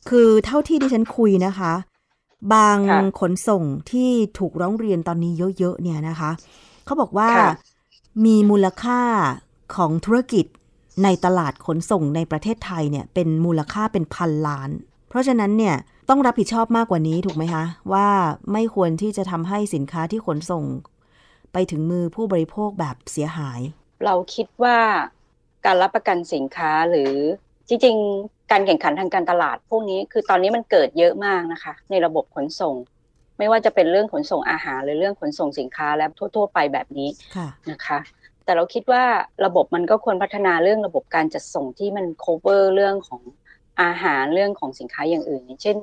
คือเท่าที่ดิฉันคุยนะคะ บางขนส่งที่ถูกร้องเรียนตอนนี้เยอะๆเนี่ยนะคะ เขาบอกว่ามีมูลค่าของธุรกิจในตลาดขนส่งในประเทศไทยเนี่ยเป็นมูลค่าเป็นพันล้าน เพราะฉะนั้นเนี่ยต้องรับผิดชอบมากกว่านี้ถูกไหมคะ ว่าไม่ควรที่จะทำให้สินค้าที่ขนส่ง ไปถึงมือผู้บริโภคแบบเสียหาย เราคิดว่าการรับประกันสินค้าหรือจริงๆ การแข่งขันทางการตลาด พวกนี้คือตอนนี้มันเกิดเยอะมากนะคะ ในระบบขนส่ง ไม่ว่าจะเป็นเรื่องขนส่งอาหาร หรือเรื่องขนส่งสินค้าและทั่ว ๆ ไปแบบนี้นะคะ แต่เราคิดว่าระบบมันก็ควรพัฒนาเรื่องระบบการจัดส่งที่มัน cover เรื่องของ อาหารเรื่องของสินค้าอย่างอื่นอย่างเช่น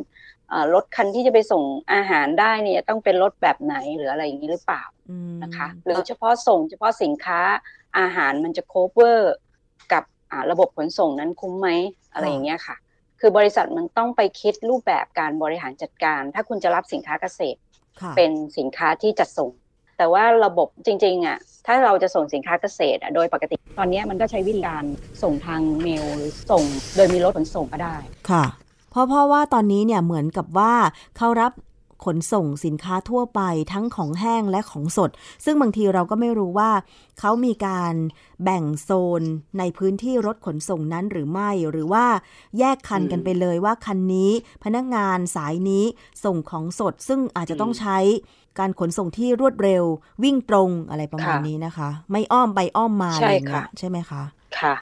รถคันที่จะไปส่งอาหารได้เนี่ยต้องเป็นรถแบบไหนหรืออะไรอย่างนี้หรือเปล่านะคะหรือเฉพาะส่งเฉพาะสินค้าอาหารมันจะ cover กับระบบขนส่งนั้นคุ้มไหมอะไรอย่างเงี้ยค่ะ คือบริษัทมันต้องไปคิดรูปแบบการบริหารจัดการ ถ้าคุณจะรับสินค้าเกษตร เป็นสินค้าที่จัดส่ง แต่ว่าระบบจริงๆอะถ้าเราจะส่งสินค้าเกษตรโดยปกติตอนนี้มันก็ใช้วิธีการส่งทางเมลหรือส่ง โดยมีรถขนส่งก็ได้ค่ะ เพราะเพราะว่าตอนนี้เนี่ยเหมือนกับว่าเขารับขนส่งสินค้าทั่วไปทั้งของแห้งและของสด ซึ่งบางทีเราก็ไม่รู้ว่า เขามีการแบ่งโซนในพื้นที่รถขนส่งนั้นหรือไม่ หรือว่าแยกคันกันไปเลยว่าคันนี้ พนักงานสายนี้ส่งของสด ซึ่งอาจจะต้องใช้ การขนส่งที่รวดเร็ว วิ่งตรงอะไรประมาณนี้นะคะ ไม่อ้อมไปอ้อมมาอะไรอย่างเงี้ยใช่ไหมคะค่ะ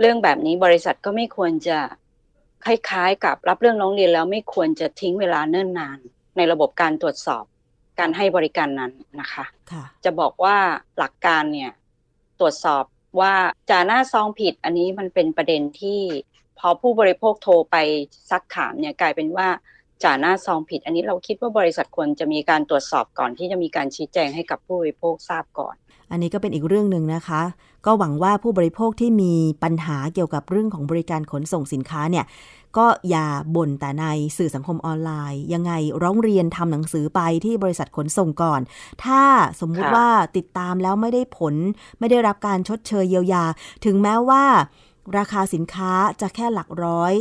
เรื่องแบบนี้บริษัทก็ไม่ควรจะคล้ายๆ กับรับเรื่องร้องเรียนแล้วไม่ควรจะทิ้งเวลาเนิ่นนาน ในระบบการตรวจสอบการให้บริการนั้นนะคะคะจะบอกว่าหลักการเนี่ยตรวจสอบว่าจ่าหน้าซองผิดอันนี้มันเป็นประเด็นที่พอผู้บริโภคโทรไปซักถามเนี่ยกลายเป็นว่า จ่าหน้าซองผิด อันนี้เราคิดว่าบริษัทควรจะมีการตรวจสอบก่อนที่จะมีการชี้แจงให้กับผู้บริโภคทราบก่อน อันนี้ก็เป็นอีกเรื่องหนึ่งนะคะ ก็หวังว่าผู้บริโภคที่มีปัญหาเกี่ยวกับเรื่องของบริการขนส่งสินค้าเนี่ยก็อย่าบ่นแต่ในสื่อสังคมออนไลน์ ยังไงร้องเรียนทำหนังสือไปที่บริษัทขนส่งก่อน ถ้าสมมุติว่าติดตามแล้วไม่ได้ผล ไม่ได้รับการชดเชยเยียวยา ถึงแม้ว่า ราคาสินค้าจะแค่หลักร้อย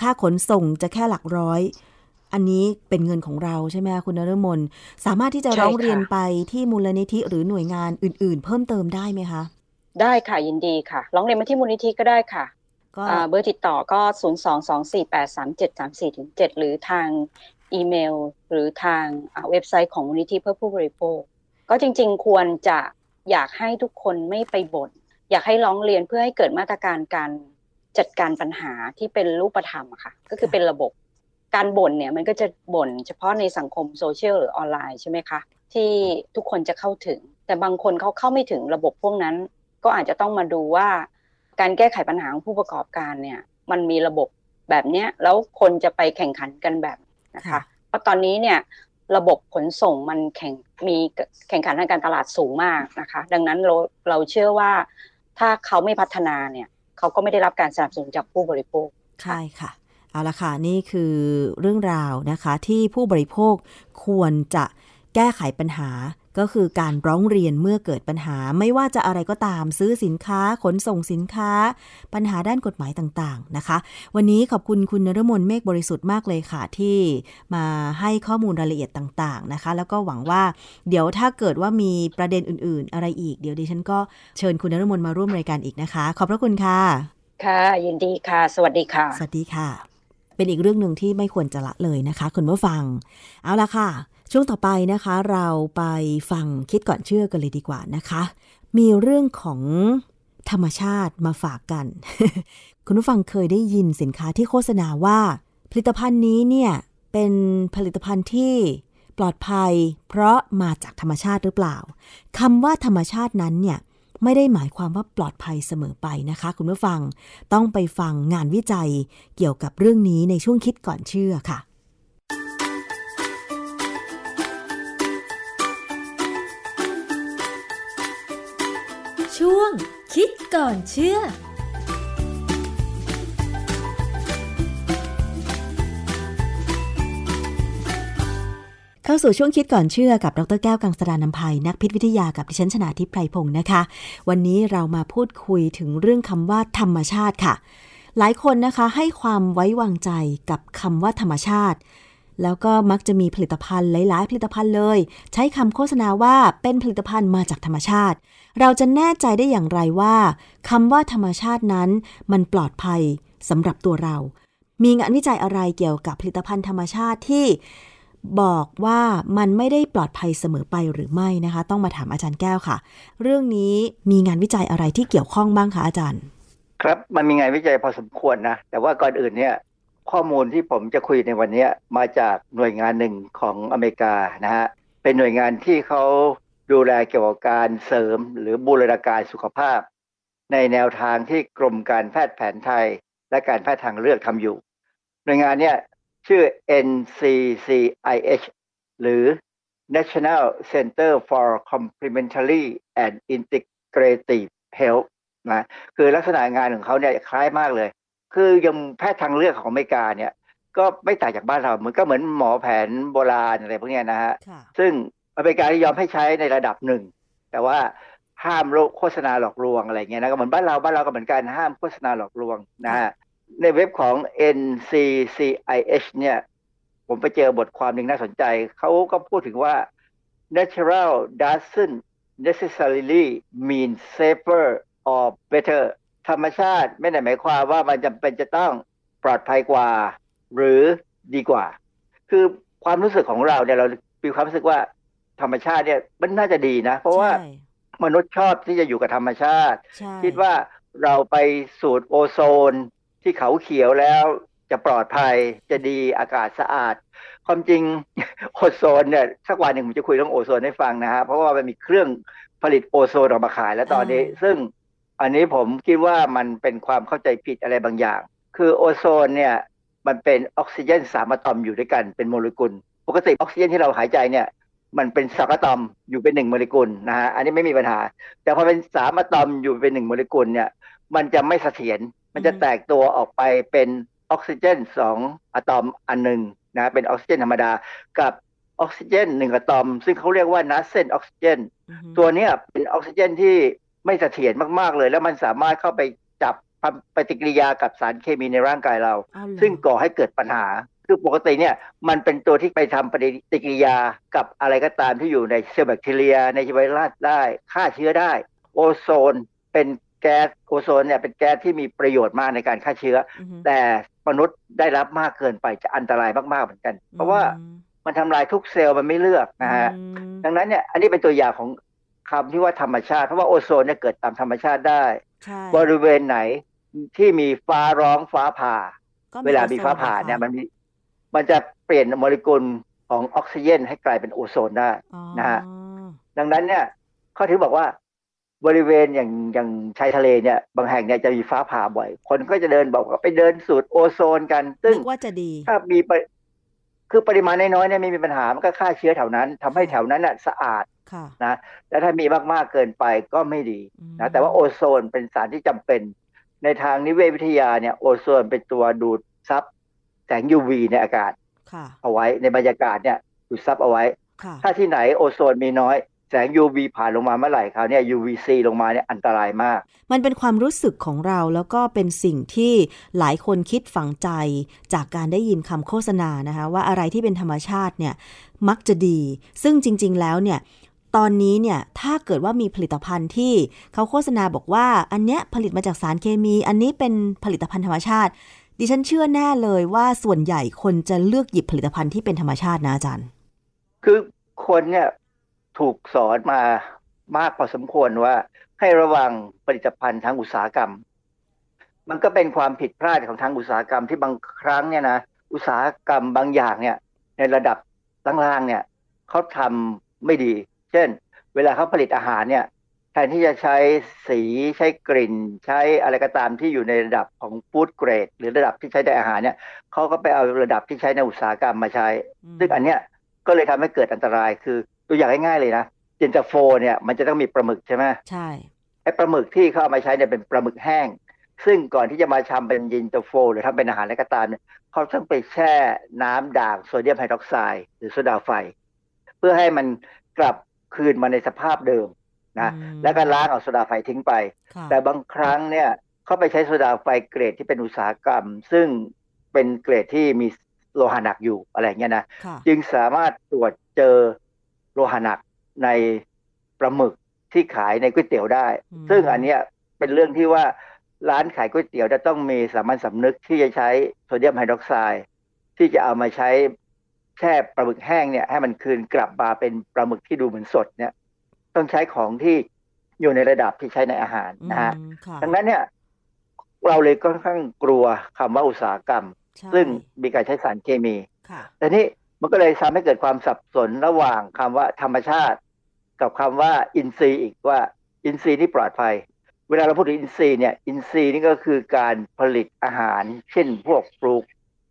ค่าขนส่งจะแค่หลักร้อย อันนี้เป็นเงินของเราใช่ไหมคุณนรมนสามารถที่จะร้องเรียนไปที่มูลนิธิหรือหน่วยงานอื่น ๆ เพิ่มเติมได้ไหมคะ ได้ค่ะยินดีค่ะ ร้องเรียนมาที่มูลนิธิก็ได้ค่ะเบอร์ติดต่อก็ 0 2 2 4 8 3 7 3 4ถึง7หรือทางอีเมล หรือทางเว็บไซต์ของมูลนิธิเพื่อผู้บริโภค ก็จริง ๆ ควรจะอยากให้ทุกคนไม่ไปบน่นอยากให้ร้องเรียนเพื่อให้เกิดมาตรการการจัดการปัญหาที่เป็นรูปธรรมค่ะ ก็คือเป็นระบบ การบ่นเนี่ยมันก็จะบ่นเฉพาะในสังคมโซเชียลหรือออนไลน์ใช่ไหมคะ ที่ทุกคนจะเข้าถึง แต่บางคนเขาเข้าไม่ถึงระบบพวกนั้น ก็อาจจะต้องมาดูว่า การแก้ไขปัญหาของผู้ประกอบการเนี่ย มันมีระบบแบบเนี้ยแล้วคนจะไปแข่งขันกันแบบนะคะเพราะตอนนี้เนี่ยระบบขนส่งมันแข่งมีแข่งขันทางการตลาดสูงมากนะคะ ดังนั้นเราเราเชื่อว่าถ้าเขาไม่พัฒนาเนี่ย เขาก็ไม่ได้รับการสนับสนุนจากผู้บริโภคใช่ค่ะ เอาละค่ะนี่คือเรื่องราวนะคะที่ผู้บริโภคควรจะแก้ไขปัญหาก็คือการร้องเรียนเมื่อเกิดปัญหาไม่ว่าจะอะไรก็ตามซื้อสินค้าขนส่งสินค้า ปัญหาด้านกฎหมายต่างๆนะคะ วันนี้ขอบคุณคุณนรมนเมฆบริสุทธิ์มากเลยค่ะ ที่มาให้ข้อมูลรายละเอียดต่างๆนะคะ แล้วก็หวังว่าเดี๋ยวถ้าเกิดว่ามีประเด็นอื่น ๆ อะไรอีกเดี๋ยวดิฉันก็เชิญคุณนรมนมาร่วมรายการอีกนะคะ ขอบพระคุณค่ะ ค่ะยินดีค่ะ สวัสดีค่ะ สวัสดีค่ะ เป็นอีกเรื่องหนึ่งที่ไม่ควรจะละเลยนะคะ คุณผู้ฟัง เอาละค่ะ ช่วงต่อไปนะคะ เราไปฟังคิดก่อนเชื่อกันเลยดีกว่านะคะ มีเรื่องของธรรมชาติมาฝากกัน คุณผู้ฟังเคยได้ยินสินค้าที่โฆษณาว่า ผลิตภัณฑ์นี้เนี่ย เป็นผลิตภัณฑ์ที่ปลอดภัย เพราะมาจากธรรมชาติหรือเปล่าคำว่าธรรมชาตินั้นเนี่ย ไม่ได้หมายความว่าปลอดภัยเสมอไปนะคะ คุณผู้ฟังต้องไปฟังงานวิจัยเกี่ยวกับเรื่องนี้ในช่วงคิดก่อนเชื่อค่ะช่วงคิดก่อนเชื่อ เข้าสู่ช่วงคิดก่อนเชื่อกับดรแก้วกังสดานนภัยนักพิษวิทยากับดิฉันชนาทิพไพรพงศ์นะคะ วันนี้เรามาพูดคุยถึงเรื่องคำว่าธรรมชาติค่ะ หลายคนนะคะให้ความไว้วางใจกับคำว่าธรรมชาติ แล้วก็มักจะมีผลิตภัณฑ์หลายๆ ผลิตภัณฑ์เลย ใช้คำโฆษณาว่าเป็นผลิตภัณฑ์มาจากธรรมชาติ เราจะแน่ใจได้อย่างไรว่าคำว่าธรรมชาตินั้น มันปลอดภัยสำหรับตัวเรา มีงานวิจัยอะไรเกี่ยวกับผลิตภัณฑ์ธรรมชาติที่ บอกว่ามันไม่ได้ปลอดภัยเสมอไปหรือไม่นะคะ ต้องมาถามอาจารย์แก้วค่ะ เรื่องนี้มีงานวิจัยอะไรที่เกี่ยวข้องบ้างคะอาจารย์ ครับมันมีงานวิจัยพอสมควรนะแต่ว่าก่อนอื่นเนี่ยข้อมูลที่ผมจะคุยในวันนี้มาจากหน่วยงานหนึ่งของอเมริกานะฮะเป็นหน่วยงานที่เขาดูแลเกี่ยวกับการเสริมหรือบูรณาการสุขภาพ ในแนวทางที่กรมการแพทย์แผนไทย และการแพทย์ทางเลือกทำอยู่ หน่วยงานเนี่ย ชื่อ NCCIH หรือ National Center for Complementary and Integrative Health นะคือลักษณะงานของเขาเนี่ยคล้ายมากเลย คือยังแพทย์ทางเลือกของอเมริกาเนี่ยก็ไม่ต่างจากบ้านเราเหมือนก็เหมือนหมอแผนโบราณอะไรพวกนี้นะฮะ ซึ่งอเมริกาที่ยอมให้ใช้ในระดับหนึ่ง แต่ว่าห้ามโฆษณาหลอกลวงอะไรเงี้ยนะก็เหมือนบ้านเราบ้านเราก็เหมือนกันห้ามโฆษณาหลอกลวงนะฮะ ในเว็บของ NCCIH เนี่ย ผมไปเจอบทความหนึ่งน่าสนใจ เขาก็พูดถึงว่า natural doesn't necessarily mean safer or better ธรรมชาติไม่ได้หมายความว่ามันจำเป็นจะต้องปลอดภัยกว่า หรือดีกว่า คือความรู้สึกของเราเนี่ยเรามีความรู้สึกว่าธรรมชาติเนี่ยมันน่าจะดีนะ เพราะว่ามนุษย์ชอบที่จะอยู่กับธรรมชาติ คิดว่าเราไปสูดโอโซน ที่เขาเขียวแล้วจะปลอดภัยจะดีอากาศสะอาด ความจริงโอโซนเนี่ยสักวันหนึ่งผมจะคุยเรื่องโอโซนให้ฟังนะฮะเพราะว่ามันมีเครื่องผลิตโอโซนออกมาขายแล้วตอนนี้ ซึ่งอันนี้ผมคิดว่ามันเป็นความเข้าใจผิดอะไรบางอย่าง คือโอโซนเนี่ยมันเป็นออกซิเจนสามอะตอมอยู่ด้วยกันเป็นโมเลกุล ปกติออกซิเจนที่เราหายใจเนี่ยมันเป็นสองอะตอมอยู่เป็นหนึ่งโมเลกุลนะฮะอันนี้ไม่มีปัญหา แต่พอเป็นสามอะตอมอยู่เป็นหนึ่งโมเลกุลเนี่ยมันจะไม่เสถียร มันจะแตกตัวออกไปเป็นออกซิเจนสองอะตอมอันหนึ่งนะเป็นออกซิเจนธรรมดากับออกซิเจนหนึ่งอะตอม ซึ่งเขาเรียกว่านัสเซนออกซิเจนตัวนี้เป็นออกซิเจนที่ไม่เสถียรมากๆเลย แล้วมันสามารถเข้าไปจับปฏิกิริยากับสารเคมีในร่างกายเรา ซึ่งก่อให้เกิดปัญหา คือปกติเนี่ยมันเป็นตัวที่ไปทำปฏิกิริยากับอะไรก็ตามที่อยู่ในเซลล์แบคทีเรีย ในไวรัสได้ฆ่าเชื้อได้ โอโซนเป็น แก๊สโอโซนเนี่ยเป็นแก๊สที่มีประโยชน์มากในการฆ่าเชื้อ แต่มนุษย์ได้รับมากเกินไปจะอันตรายมากๆเหมือนกัน เพราะว่ามันทำลายทุกเซลล์มันไม่เลือกนะฮะดังนั้นเนี่ยอันนี้เป็นตัวอย่างของคำที่ว่าธรรมชาติ เพราะว่าโอโซนเนี่ยเกิดตามธรรมชาติได้ บริเวณไหนที่มีฟ้าร้องฟ้าผ่า เวลามีฟ้าผ่าเนี่ยมันมีมันจะเปลี่ยนโมเลกุลของออกซิเจนให้กลายเป็นโอโซนได้นะฮะดังนั้นเนี่ยเขาถือบอกว่า บริเวณอย่างอย่างชายทะเลเนี่ยบางแห่งเนี่ยจะมีฟ้าผ่าบ่อย คนก็จะเดินบอกว่าไปเดินสูดโอโซนกัน ซึ่งว่าจะดี ถ้ามีคือปริมาณน้อยๆเนี่ยไม่มีปัญหา มันก็ฆ่าเชื้อแถวนั้นทำให้แถวนั้นน่ะสะอาดนะแต่ถ้ามีมากๆเกินไปก็ไม่ดีนะแต่ว่าโอโซนเป็นสารที่จำเป็น ในทางนิเวศวิทยาเนี่ยโอโซนเป็นตัวดูดซับแสง UV ในอากาศเอาไว้ในบรรยากาศเนี่ยดูดซับเอาไว้ ถ้าที่ไหนโอโซนมีน้อย แสง UV ผ่านลงมาเมื่อไหร่คราวนี้ UVC ลงมาเนี่ยอันตรายมาก มันเป็นความรู้สึกของเราแล้วก็เป็นสิ่งที่หลายคนคิดฝังใจจากการได้ยินคำโฆษณานะคะว่าอะไรที่เป็นธรรมชาติเนี่ยมักจะดี ซึ่งจริง ๆ แล้วเนี่ยตอนนี้เนี่ยถ้าเกิดว่ามีผลิตภัณฑ์ที่เขาโฆษณาบอกว่า อันเนี้ยผลิตมาจากสารเคมี อันนี้เป็นผลิตภัณฑ์ธรรมชาติ ดิฉันเชื่อแน่เลยว่าส่วนใหญ่คนจะเลือกหยิบผลิตภัณฑ์ที่เป็นธรรมชาตินะอาจารย์ คือคนเนี่ย ถูกสอนมามากพอสมควรว่าให้ระวังผลิตภัณฑ์ทางอุตสาหกรรม มันก็เป็นความผิดพลาดของทางอุตสาหกรรมที่บางครั้งเนี่ยนะอุตสาหกรรมบางอย่างเนี่ย ในระดับล่างๆเนี่ยเขาทำไม่ดี เช่น เวลาเขาผลิตอาหารเนี่ยแทนที่จะใช้สีใช้กลิ่น ใช้อะไรก็ตามที่อยู่ในระดับของฟู้ดเกรด หรือระดับที่ใช้ในอาหารเนี่ยเขาก็ไปเอาระดับที่ใช้ในอุตสาหกรรมมาใช้ ซึ่งอันเนี้ยก็เลยทำให้เกิดอันตรายคือ ตัวอย่างง่ายๆเลยนะเย็นตาโฟเนี่ยมันจะต้องมีปลาหมึกใช่ไหมใช่ไอ้ปลาหมึกที่เขาเอามาใช้เนี่ยเป็นปลาหมึกแห้ง ซึ่งก่อนที่จะมาทำเป็นเย็นตาโฟ หรือทำเป็นอาหารอะไรก็ตามเนี่ยเขาต้องไปแช่น้ำด่างโซเดียมไฮดรอกไซด์หรือโซดาไฟเพื่อให้มันกลับคืนมาในสภาพเดิมนะอืมแล้วก็ล้างเอาโซดาไฟทิ้งไปค่ะแต่บางครั้งเนี่ยเขาไปใช้โซดาไฟเกรดที่เป็นอุตสาหกรรม ซึ่งเป็นเกรดที่มีโลหะหนักอยู่อะไรอย่างเงี้ยนะค่ะจึงสามารถตรวจเจอ โลหะหนักในปลาหมึกที่ขายในก๋วยเตี๋ยวได้อืมซึ่งอันเนี้ยเป็นเรื่องที่ว่าร้านขายก๋วยเตี๋ยวจะต้องมีสามัญสำนึกที่จะใช้โซเดียมไฮดรอกไซด์ที่จะเอามาใช้แช่ปลาหมึกแห้งเนี่ยให้มันคืนกลับมาเป็นปลาหมึกที่ดูเหมือนสดเนี่ย ต้องใช้ของที่อยู่ในระดับที่ใช้ในอาหารนะฮะอืมค่ะดังนั้นเนี่ย เราเลยค่อนข้างกลัวคำว่าอุตสาหกรรมใช่ซึ่งมีการใช้สารเคมีค่ะแต่นี่ มันก็เลยทำให้เกิดความสับสนระหว่างคำว่าธรรมชาติ กับคำว่าอินทรีย์อีกว่าอินทรีย์นี่ปลอดภัย เวลาเราพูดถึงอินทรีย์เนี่ยอินทรีย์นี่ก็คือการผลิตอาหาร เช่นพวกปลูก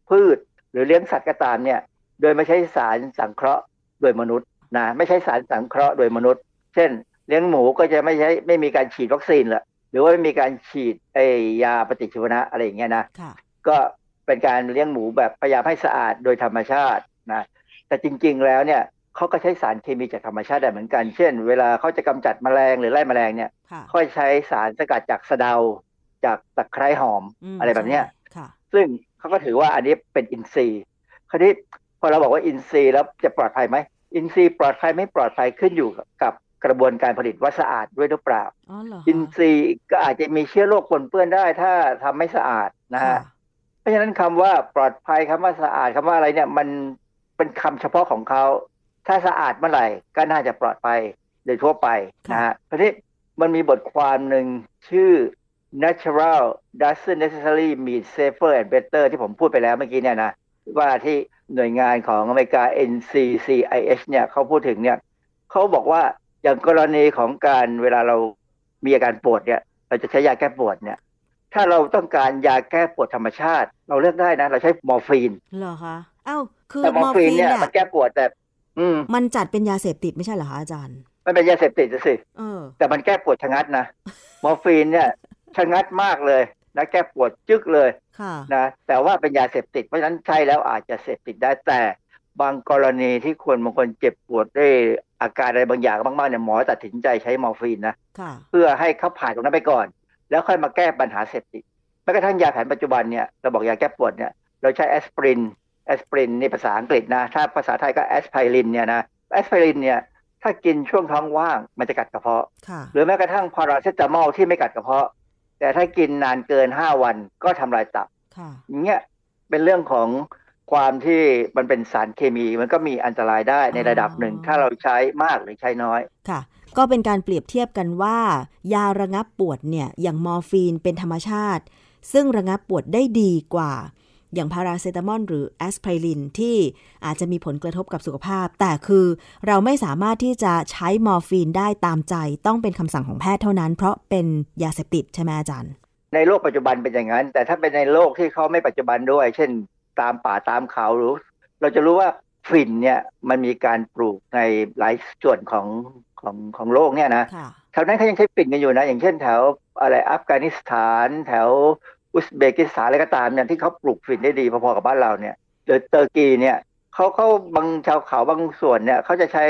พืช หรือเลี้ยงสัตว์ก็ตามเนี่ยโดยไม่ใช้สารสังเคราะห์โดยมนุษย์นะไม่ใช้สารสังเคราะห์โดยมนุษย์ เช่น เลี้ยงหมูก็จะไม่ใช้ไม่มีการฉีดวัคซีนละหรือว่าไม่มีการฉีดไอยาปฏิชีวนะอะไรอย่างเงี้ยนะค่ะก็เป็นการเลี้ยงหมูแบบพยายามให้สะอาดโดยธรรมชาติ นะแต่จริงๆแล้วเนี่ยเขาก็ใช้สารเคมีจากธรรมชาติได้เหมือนกัน เช่น เวลาเขาจะกำจัดแมลงหรือไล่แมลงเนี่ยค่ะเขาจะใช้สารสกัดจากสะเดา จากตะไคร้หอมมอะไรแบบเนี้ยใช่ค่ะซึ่งเขาก็ถือว่าอันนี้เป็นอินทรีย์คราวนี้พอเราบอกว่าอินทรีย์แล้วจะปลอดภัยไหมอินทรีย์ปลอดภัยไม่ปลอดภัยขึ้นอยู่กับกระบวนการผลิตว่าสะอาดด้วยหรือเปล่าอ๋อเหรอคะอินทรีย์ก็อาจจะมีเชื้อโรคปนเปื้อนได้ ถ้าทำไม่สะอาดนะฮะค่ะเพราะฉะนั้นคำว่าปลอดภัยคำว่าสะอาดคำว่าอะไรเนี่ยมัน เป็นคำเฉพาะของเขา ถ้าสะอาดเมื่อไหร่ก็น่าจะปลอดภัยโดยทั่วไปนะฮะเพราะนี้มันมีบทความหนึ่งชื่อ natural doesn't necessarily mean safer and better ที่ผมพูดไปแล้วเมื่อกี้เนี่ยนะว่าที่หน่วยงานของอเมริกา NCCIH เนี่ยเขาพูดถึงเนี่ยเขาบอกว่าอย่างกรณีของการเวลาเรามีอาการปวดเนี่ยเราจะใช้ยาแก้ปวดเนี่ย ถ้าเราต้องการยาแก้ปวดธรรมชาติ เราเลือกได้นะ เราใช้มอร์ฟีนเหรอคะ เอ้า คือแต่มอมอร์ร์ฟีฟีนนเนี่ยเนี่ยมันแก้ปวดแต่ อืม มันจัดเป็นยาเสพติดไม่ใช่เหรอคะอาจารย์ มันเป็นยาเสพติดสิเออแต่มันแก้ปวดชะงัดนะมอร์ฟีนเนี่ยชะงัดมากเลยนะแก้ปวดจึกเลยค่ะนะแต่ว่าเป็นยาเสพติดเพราะฉะนั้นใช้แล้วอาจจะเสพติดได้แต่บางกรณีที่คนบางคนเจ็บปวดด้วยอาการอะไรบางอย่างมากๆเนี่ยหมอตัดสินใจใช้มอร์ฟีนนะค่ะเพื่อให้เขาผ่านตรงนั้นไปก่อน แล้วค่อยมาแก้ปัญหาเสพติดแม้กระทั่งยาแผนปัจจุบันเนี่ยเราบอกยาแก้ปวดเนี่ยเราใช้แอสไพริน แอสไพรินในภาษาอังกฤษนะ ถ้าภาษาไทยก็แอสไพรินเนี่ยนะแอสไพรินเนี่ยถ้ากินช่วงท้องว่างมันจะกัดกระเพาะค่ะหรือแม้กระทั่งพาราเซตามอลที่ไม่กัดกระเพาะ แต่ถ้ากินนานเกิน5วันก็ทำลายตับค่ะอย่างเงี้ยเป็นเรื่องของความที่มันเป็นสารเคมีมันก็มีอันตรายได้ในระดับหนึ่งอ๋อถ้าเราใช้มากหรือใช้น้อยค่ะ ก็เป็นการเปรียบเทียบกันว่า ยาระงับปวดเนี่ยอย่างมอร์ฟีนเป็นธรรมชาติ ซึ่งระงับปวดได้ดีกว่า อย่างพาราเซตามอลหรือแอสไพรินที่อาจจะมีผลกระทบกับสุขภาพ แต่คือเราไม่สามารถที่จะใช้มอร์ฟีนได้ตามใจ ต้องเป็นคำสั่งของแพทย์เท่านั้น เพราะเป็นยาเสพติดใช่ไหมอาจารย์ ในโลกปัจจุบันเป็นอย่างนั้น แต่ถ้าเป็นในโลกที่เขาไม่ปัจจุบันด้วย เช่น ตามป่าตามเขาหรือเราจะรู้ว่าฝิ่นเนี่ยมันมีการปลูกในหลายส่วนของของของโลกเนี่ยนะค่ะแถวนั้นเขายังใช้ฝิ่นกันอยู่นะ อย่างเช่นแถวอะไรอัฟกานิสถาน แถว อุซเบกิสถานอะไรก็ตามเนี่ยที่เขาปลูกฝิ่นได้ดีพอๆกับบ้านเราเนี่ยหรือเตอร์กีเนี่ยเขาเขาบางชาวเขาบางส่วนเนี่ยเขาจะใช้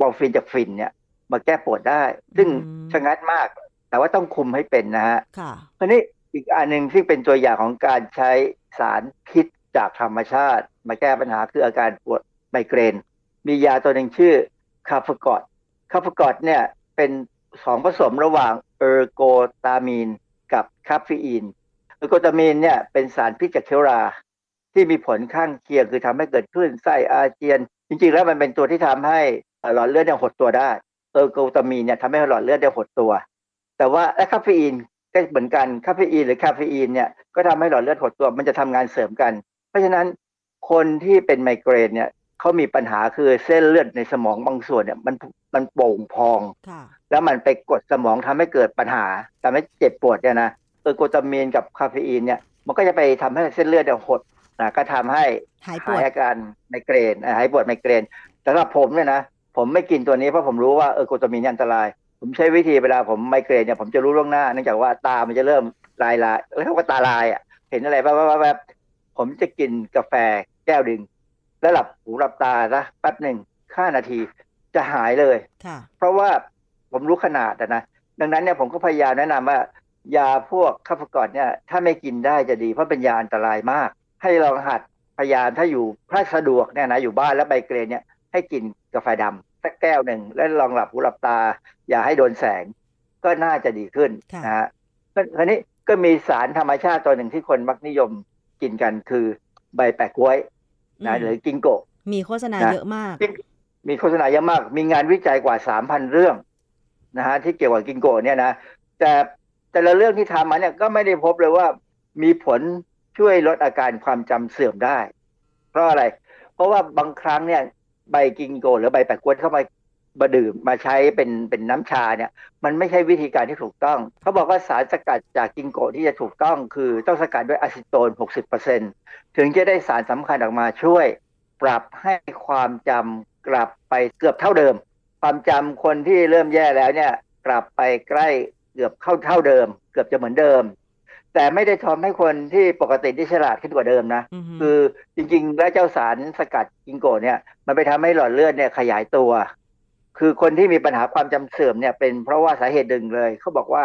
มอร์ฟีนจากฝิ่นเนี่ยมาแก้ปวดได้ ซึ่งอืมชะงัดมาก แต่ว่าต้องคุมให้เป็นนะฮะค่ะคราวนี้อีกอันหนึ่งที่เป็นตัวอย่างของการใช้สารพิษจากธรรมชาติ มาแก้ปัญหาคืออาการปวดไมเกรน มียาตัวหนึ่งชื่อ Cafergot Cafergot เนี่ยเป็นส่วนผสมระหว่างเออร์โกตามีนกับคาเฟอีนเออร์โกตามีนเนี่ยเป็นสารพิษจากเชื้อรา ที่มีผลข้างเคียงคือทำให้เกิดคลื่นไส้อาเจียน จริงๆ แล้วมันเป็นตัวที่ทำให้หลอดเลือดเนี่ยหดตัวได้เออร์โกตามีนเนี่ยทำให้หลอดเลือดเนี่ยหดตัว แต่ว่าและคาเฟอีนก็เหมือนกันคาเฟอีนหรือคาเฟอีนเนี่ยก็ทำให้หลอดเลือดหดตัวมันจะทำงานเสริมกัน เพราะฉะนั้นคนที่เป็นไมเกรนเนี่ยเขามีปัญหาคือเส้นเลือดในสมองบางส่วนเนี่ยมันมันโป่งพองค่ะแล้วมันไปกดสมองทำให้เกิดปัญหาทำให้เจ็บปวดเนี่ยนะ เออร์โกตามีนกับคาเฟอีนเนี่ยมันก็จะไปทำให้เส้นเลือดเนี่ยหดนะก็ทำให้หายปหาวยดอาการไมเกรนอ่าหายปวดไมเกรนสำหรับผมเนี่ยนะผมไม่กินตัวนี้เพราะผมรู้ว่าเออร์โกตามีนเนี่ยอันตราย ผมใช้วิธีเวลาผมไมเกรนเนี่ยผมจะรู้ล่วงหน้าเนื่องจากว่าตามันจะเริ่มลายลายเรียกว่าตาลายอะ เห็นอะไรแวบๆๆๆผมจะกินกาแฟแก้วหนึ่ง แล้วหลับหูหลับตาซะแป๊บหนึ่ง15นาทีจะหายเลยค่ะเพราะว่าผมรู้ขนาดอะนะดังนั้นเนี่ยผมก็พยายามแนะนำว่า ยาพวกคาฟกอดเนี่ยถ้าไม่กินได้จะดีเพราะเป็นยาอันตรายมาก ให้ลองหัดพยายามถ้าอยู่ถ้าสะดวกเนี่ยนะอยู่บ้านแล้วใบเกรนเนี่ยให้กินกาแฟดำสักแก้วหนึ่งแล้วลองหลับหูหลับตา อย่าให้โดนแสง ก็น่าจะดีขึ้นค่ะนะฮะคราวนี้ก็มีสารธรรมชาติตัวหนึ่งที่คนมักนิยมกินกันคือใบแปะกล้วยนะหรือกิงโกะมีโฆษณานะเยอะมาก มีโฆษณาเยอะมาก มีงานวิจัยกว่า3,000เรื่องนะฮะที่เกี่ยวกับกิงโกะเนี่ยนะแต่ แต่ละเรื่องที่ทำมาเนี่ยก็ไม่ได้พบเลยว่ามีผลช่วยลดอาการความจำเสื่อมได้ เพราะอะไร เพราะว่าบางครั้งเนี่ยใบกิงโกหรือใบแปะกล้วยเข้ามามาดื่มมาใช้เป็นเป็นน้ำชาเนี่ย มันไม่ใช่วิธีการที่ถูกต้อง เขาบอกว่าสารสกัดจากกิงโกที่จะถูกต้องคือต้องสกัดด้วยอะซิโตน 60%ถึงจะได้สารสำคัญออกมาช่วย ปรับให้ความจำกลับไปเกือบเท่าเดิม ความจำคนที่เริ่มแย่แล้วเนี่ย กลับไปใกล้ เกือบเข้าเท่าเดิม เกือบจะเหมือนเดิม แต่ไม่ได้ทำให้คนที่ปกติที่ฉลาดขึ้นกว่าเดิมนะอือฮึคือจริง ๆ แล้วเจ้าสารสกัดกิงโกะเนี่ย มันไปทำให้หลอดเลือดเนี่ยขยายตัว คือคนที่มีปัญหาความจำเสื่อมเนี่ยเป็นเพราะว่าสาเหตุหนึ่งเลยเขาบอกว่า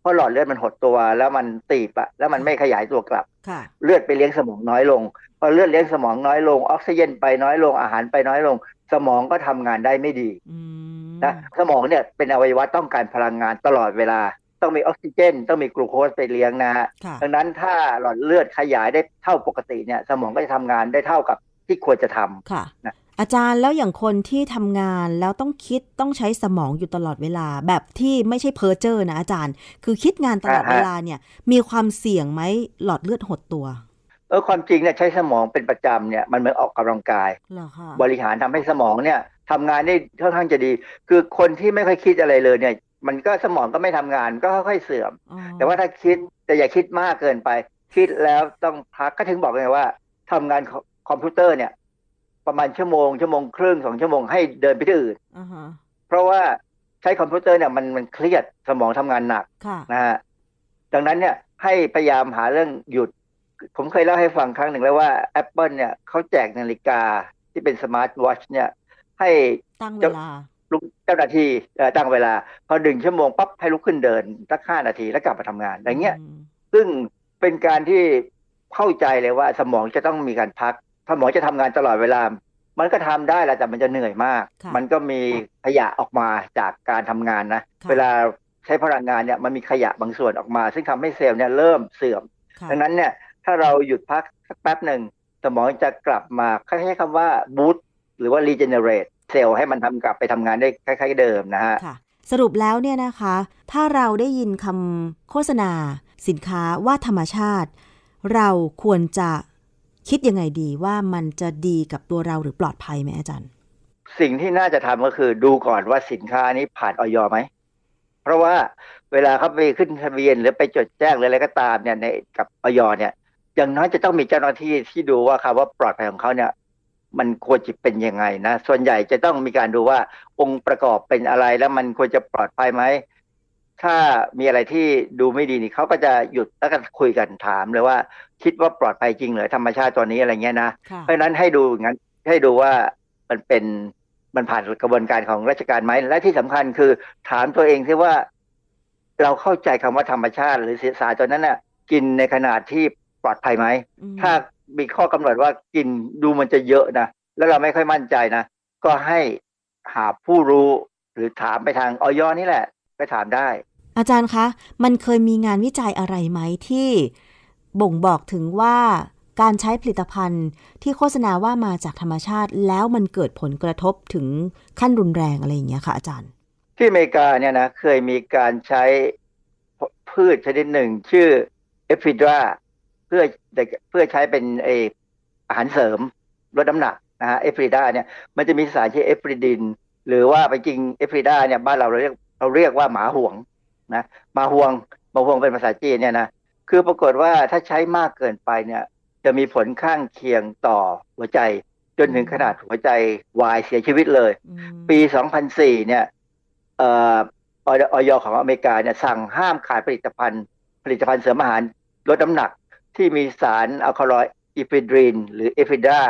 เพราะหลอดเลือดมันหดตัว แล้วมันตีบอะแล้วมันไม่ขยายตัวกลับค่ะเลือดไปเลี้ยงสมองน้อยลง พอเลือดเลี้ยงสมองน้อยลง ออกซิเจนไปน้อยลงอาหารไปน้อยลง สมองก็ทำงานได้ไม่ดีอืม นะสมองเนี่ยเป็นอวัยวะต้องการพลังงานตลอดเวลา ต้องมีออกซิเจน ต้องมีกลูโคสไปเลี้ยงนะฮะค่ะดังนั้นถ้าหลอดเลือดขยายได้เท่าปกติเนี่ย สมองก็จะทำงานได้เท่ากับที่ควรจะทำค่ะนะอาจารย์แล้วอย่างคนที่ทำงานแล้วต้องคิดต้องใช้สมองอยู่ตลอดเวลา แบบที่ไม่ใช่เพ้อเจ้อนะอาจารย์ คือคิดงานตลอดเวลาเนี่ย มีความเสี่ยงไหมหลอดเลือดหดตัว เออความจริงเนี่ยใช้สมองเป็นประจำเนี่ยมันเหมือนออกกำลังกายเหรอคะบริหารทำให้สมองเนี่ยทำงานได้ค่อนข้างจะดี คือคนที่ไม่ค่อยคิดอะไรเลยเนี่ย มันก็สมองก็ไม่ทำงานก็ค่อยๆเสื่อมอ๋อแต่ว่าถ้าคิดแต่อย่าคิดมากเกินไป คิดแล้วต้องพักก็ถึงบอกไงว่าทำงานคอคอมพิวเตอร์เนี่ย ประมาณชั่วโมงชั่วโมงครึ่งสองชั่วโมงให้เดินไปที่อื่นอ่าฮะเพราะว่าใช้คอมพิวเตอร์เนี่ยมันมันเครียดสมองทำงานหนักค่ะนะฮะดังนั้นเนี่ยให้พยายามหาเรื่องหยุด ผมเคยเล่าให้ฟังครั้งหนึ่งแล้วว่า Apple เนี่ยเขาแจกนาฬิกาที่เป็น smart watch เนี่ย ให้ตั้งเวลาลุกเจ้าหน้าที่เอ่อตั้งเวลา พอหนึ่งชั่วโมงปั๊บให้ลุกขึ้นเดินสักห้านาทีแล้วกลับมาทำงานอย่างเงี้ยซึ่งเป็นการที่เข้าใจเลยว่าสมองจะต้องมีการพักสมองจะทำงานตลอดเวลา มันก็ทำได้แหละแต่มันจะเหนื่อยมากค่ะมันก็มีขยะออกมาจากการทำงานนะค่ะเวลาใช้พลังงานเนี่ยมันมีขยะบางส่วนออกมา ซึ่งทำให้เซลล์เนี่ยเริ่มเสื่อมค่ะดังนั้นเนี่ย ถ้าเราหยุดพักสักแป๊บหนึ่งสมองจะกลับมาเขาใช้คำว่า boot หรือว่า regenerate เซลล์ให้มันทำกลับไปทำงานได้คล้าย ๆ เดิมนะฮะค่ะสรุปแล้วเนี่ยนะคะ ถ้าเราได้ยินคำโฆษณา สินค้าว่าธรรมชาติ เราควรจะคิดยังไงดีว่ามันจะดีกับตัวเราหรือปลอดภัยไหมอาจารย์ สิ่งที่น่าจะทำก็คือดูก่อนว่าสินค้านี้ผ่านออยไหมเพราะว่าเวลาเขาไปขึ้นทะเบียนหรือไปจดแจ้งหรืออะไรก็ตามเนี่ยในกับออยเนี่ย อย่างน้อยจะต้องมีเจ้าหน้าที่ที่ดูว่าคำว่าปลอดภัยของเขาเนี่ย มันควรจะเป็นยังไงนะ ส่วนใหญ่จะต้องมีการดูว่าองค์ประกอบเป็นอะไรแล้วมันควรจะปลอดภัยไหมถ้ามีอะไรที่ดูไม่ดีนี่เขาก็จะหยุดแล้วก็คุยกันถามเลยว่า คิดว่าปลอดภัยจริงเหรอธรรมชาติตัวนี้อะไรเงี้ยนะค่ะเพราะฉะนั้นให้ดูงั้นให้ดูว่ามันเป็นมันผ่านกระบวนการของราชการไหมและที่สำคัญคือถามตัวเองซิว่า เราเข้าใจคำว่าธรรมชาติ หรือสารตัวนั้นน่ะ กินในขนาดที่ ปลอดภัยไหมอืมถ้ามีข้อกำหนดว่ากินดูมันจะเยอะนะ แล้วเราไม่ค่อยมั่นใจนะ ก็ให้หาผู้รู้หรือถามไปทางออยนี่แหละ ไปถามได้ อาจารย์คะ มันเคยมีงานวิจัยอะไรไหมที่บ่งบอกถึงว่าการใช้ผลิตภัณฑ์ที่โฆษณาว่ามาจากธรรมชาติ แล้วมันเกิดผลกระทบถึงขั้นรุนแรงอะไรอย่างเงี้ยค่ะอาจารย์ ที่อเมริกาเนี่ยนะเคยมีการใช้พืชชนิดหนึ่ง ชื่อเอฟิดราเพื่อเพื่อใช้เป็นเอออาหารเสริมลดน้ำหนักนะฮะเอฟริดาเนี่ยมันจะมีสารชื่อเอฟริดิน หรือว่าไปจริงเอฟริดาเนี่ยบ้านเราเราเรียกเราเรียกว่าหมาห่วงนะหมาห่วงหมาห่วงเป็นภาษาจีนเนี่ยนะคือปรากฏว่าถ้าใช้มากเกินไปเนี่ยจะมีผลข้างเคียงต่อหัวใจ จนถึงขนาดหัวใจวายเสียชีวิตเลยอืมปี 2004 เนี่ยเอ่อออยของอเมริกาเนี่ยสั่งห้ามขายผลิตภัณฑ์ ผลิตภัณฑ์เสริมอาหารลดน้ำหนัก ที่มีสารอัลคาลอยด์ ephedrine หรือ ephedra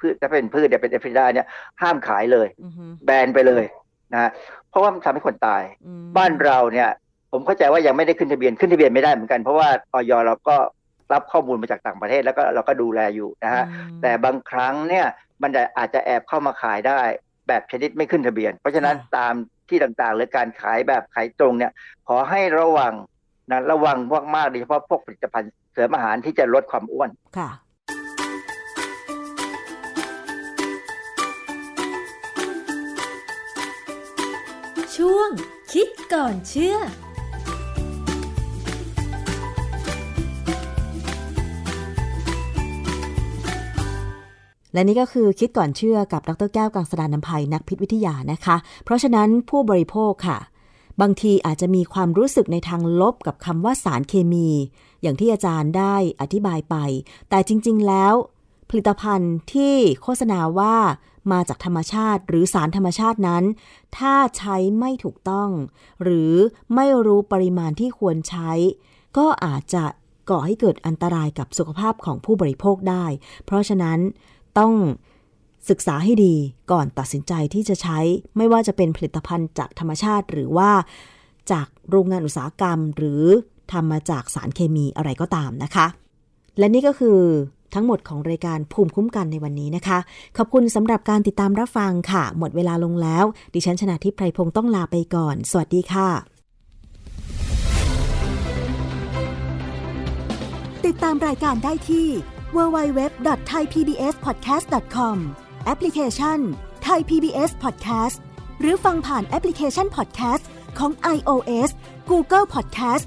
พืชถ้าเป็นพืชเนี่ยเป็น ephedra เนี่ยห้ามขายเลยอือฮึแบนไปเลยนะฮะเพราะว่ามันทำให้คนตายอืมบ้านเราเนี่ย ผมเข้าใจว่ายังไม่ได้ขึ้นทะเบียนขึ้นทะเบียนไม่ได้เหมือนกัน เพราะว่าอย. เราก็รับข้อมูลมาจากต่างประเทศแล้วก็เราก็ดูแลอยู่นะฮะอืมแต่บางครั้งเนี่ยมันอาจจะแอบเข้ามาขายได้แบบชนิดไม่ขึ้นทะเบียน เพราะฉะนั้นค่ะตามที่ต่างๆ หรือการขายแบบขายตรงเนี่ย ขอให้ระวังนะระวังมากๆโดยเฉพาะพวกผลิตภัณฑ์ เสริมอาหารที่จะลดความอ้วนค่ะช่วง คิดก่อนเชื่อ และนี่ก็คือคิดก่อนเชื่อกับดรแก้วกังสดานนภัยนักพิษวิทยานะคะ เพราะฉะนั้นผู้บริโภคค่ะ บางทีอาจจะมีความรู้สึกในทางลบกับคำว่าสารเคมี อย่างที่อาจารย์ได้อธิบายไป แต่จริง ๆ แล้ว ผลิตภัณฑ์ที่โฆษณาว่ามาจากธรรมชาติหรือสารธรรมชาตินั้น ถ้าใช้ไม่ถูกต้อง หรือไม่รู้ปริมาณที่ควรใช้ ก็อาจจะก่อให้เกิดอันตรายกับสุขภาพของผู้บริโภคได้ เพราะฉะนั้นต้องศึกษาให้ดีก่อนตัดสินใจที่จะใช้ไม่ว่าจะเป็นผลิตภัณฑ์จากธรรมชาติหรือว่าจากโรงงานอุตสาหกรรม หรือ ทำมาจากสารเคมีอะไรก็ตามนะคะ และนี่ก็คือทั้งหมดของรายการภูมิคุ้มกันในวันนี้นะคะ ขอบคุณสำหรับการติดตามรับฟังค่ะ หมดเวลาลงแล้ว ดิฉันชนะทิพไพรพงศ์ต้องลาไปก่อน สวัสดีค่ะ ติดตามรายการได้ที่ www.thaipbspodcast.com แอปพลิเคชัน Thai PBS Podcast หรือฟังผ่านแอปพลิเคชัน Podcast ของ iOS Google Podcast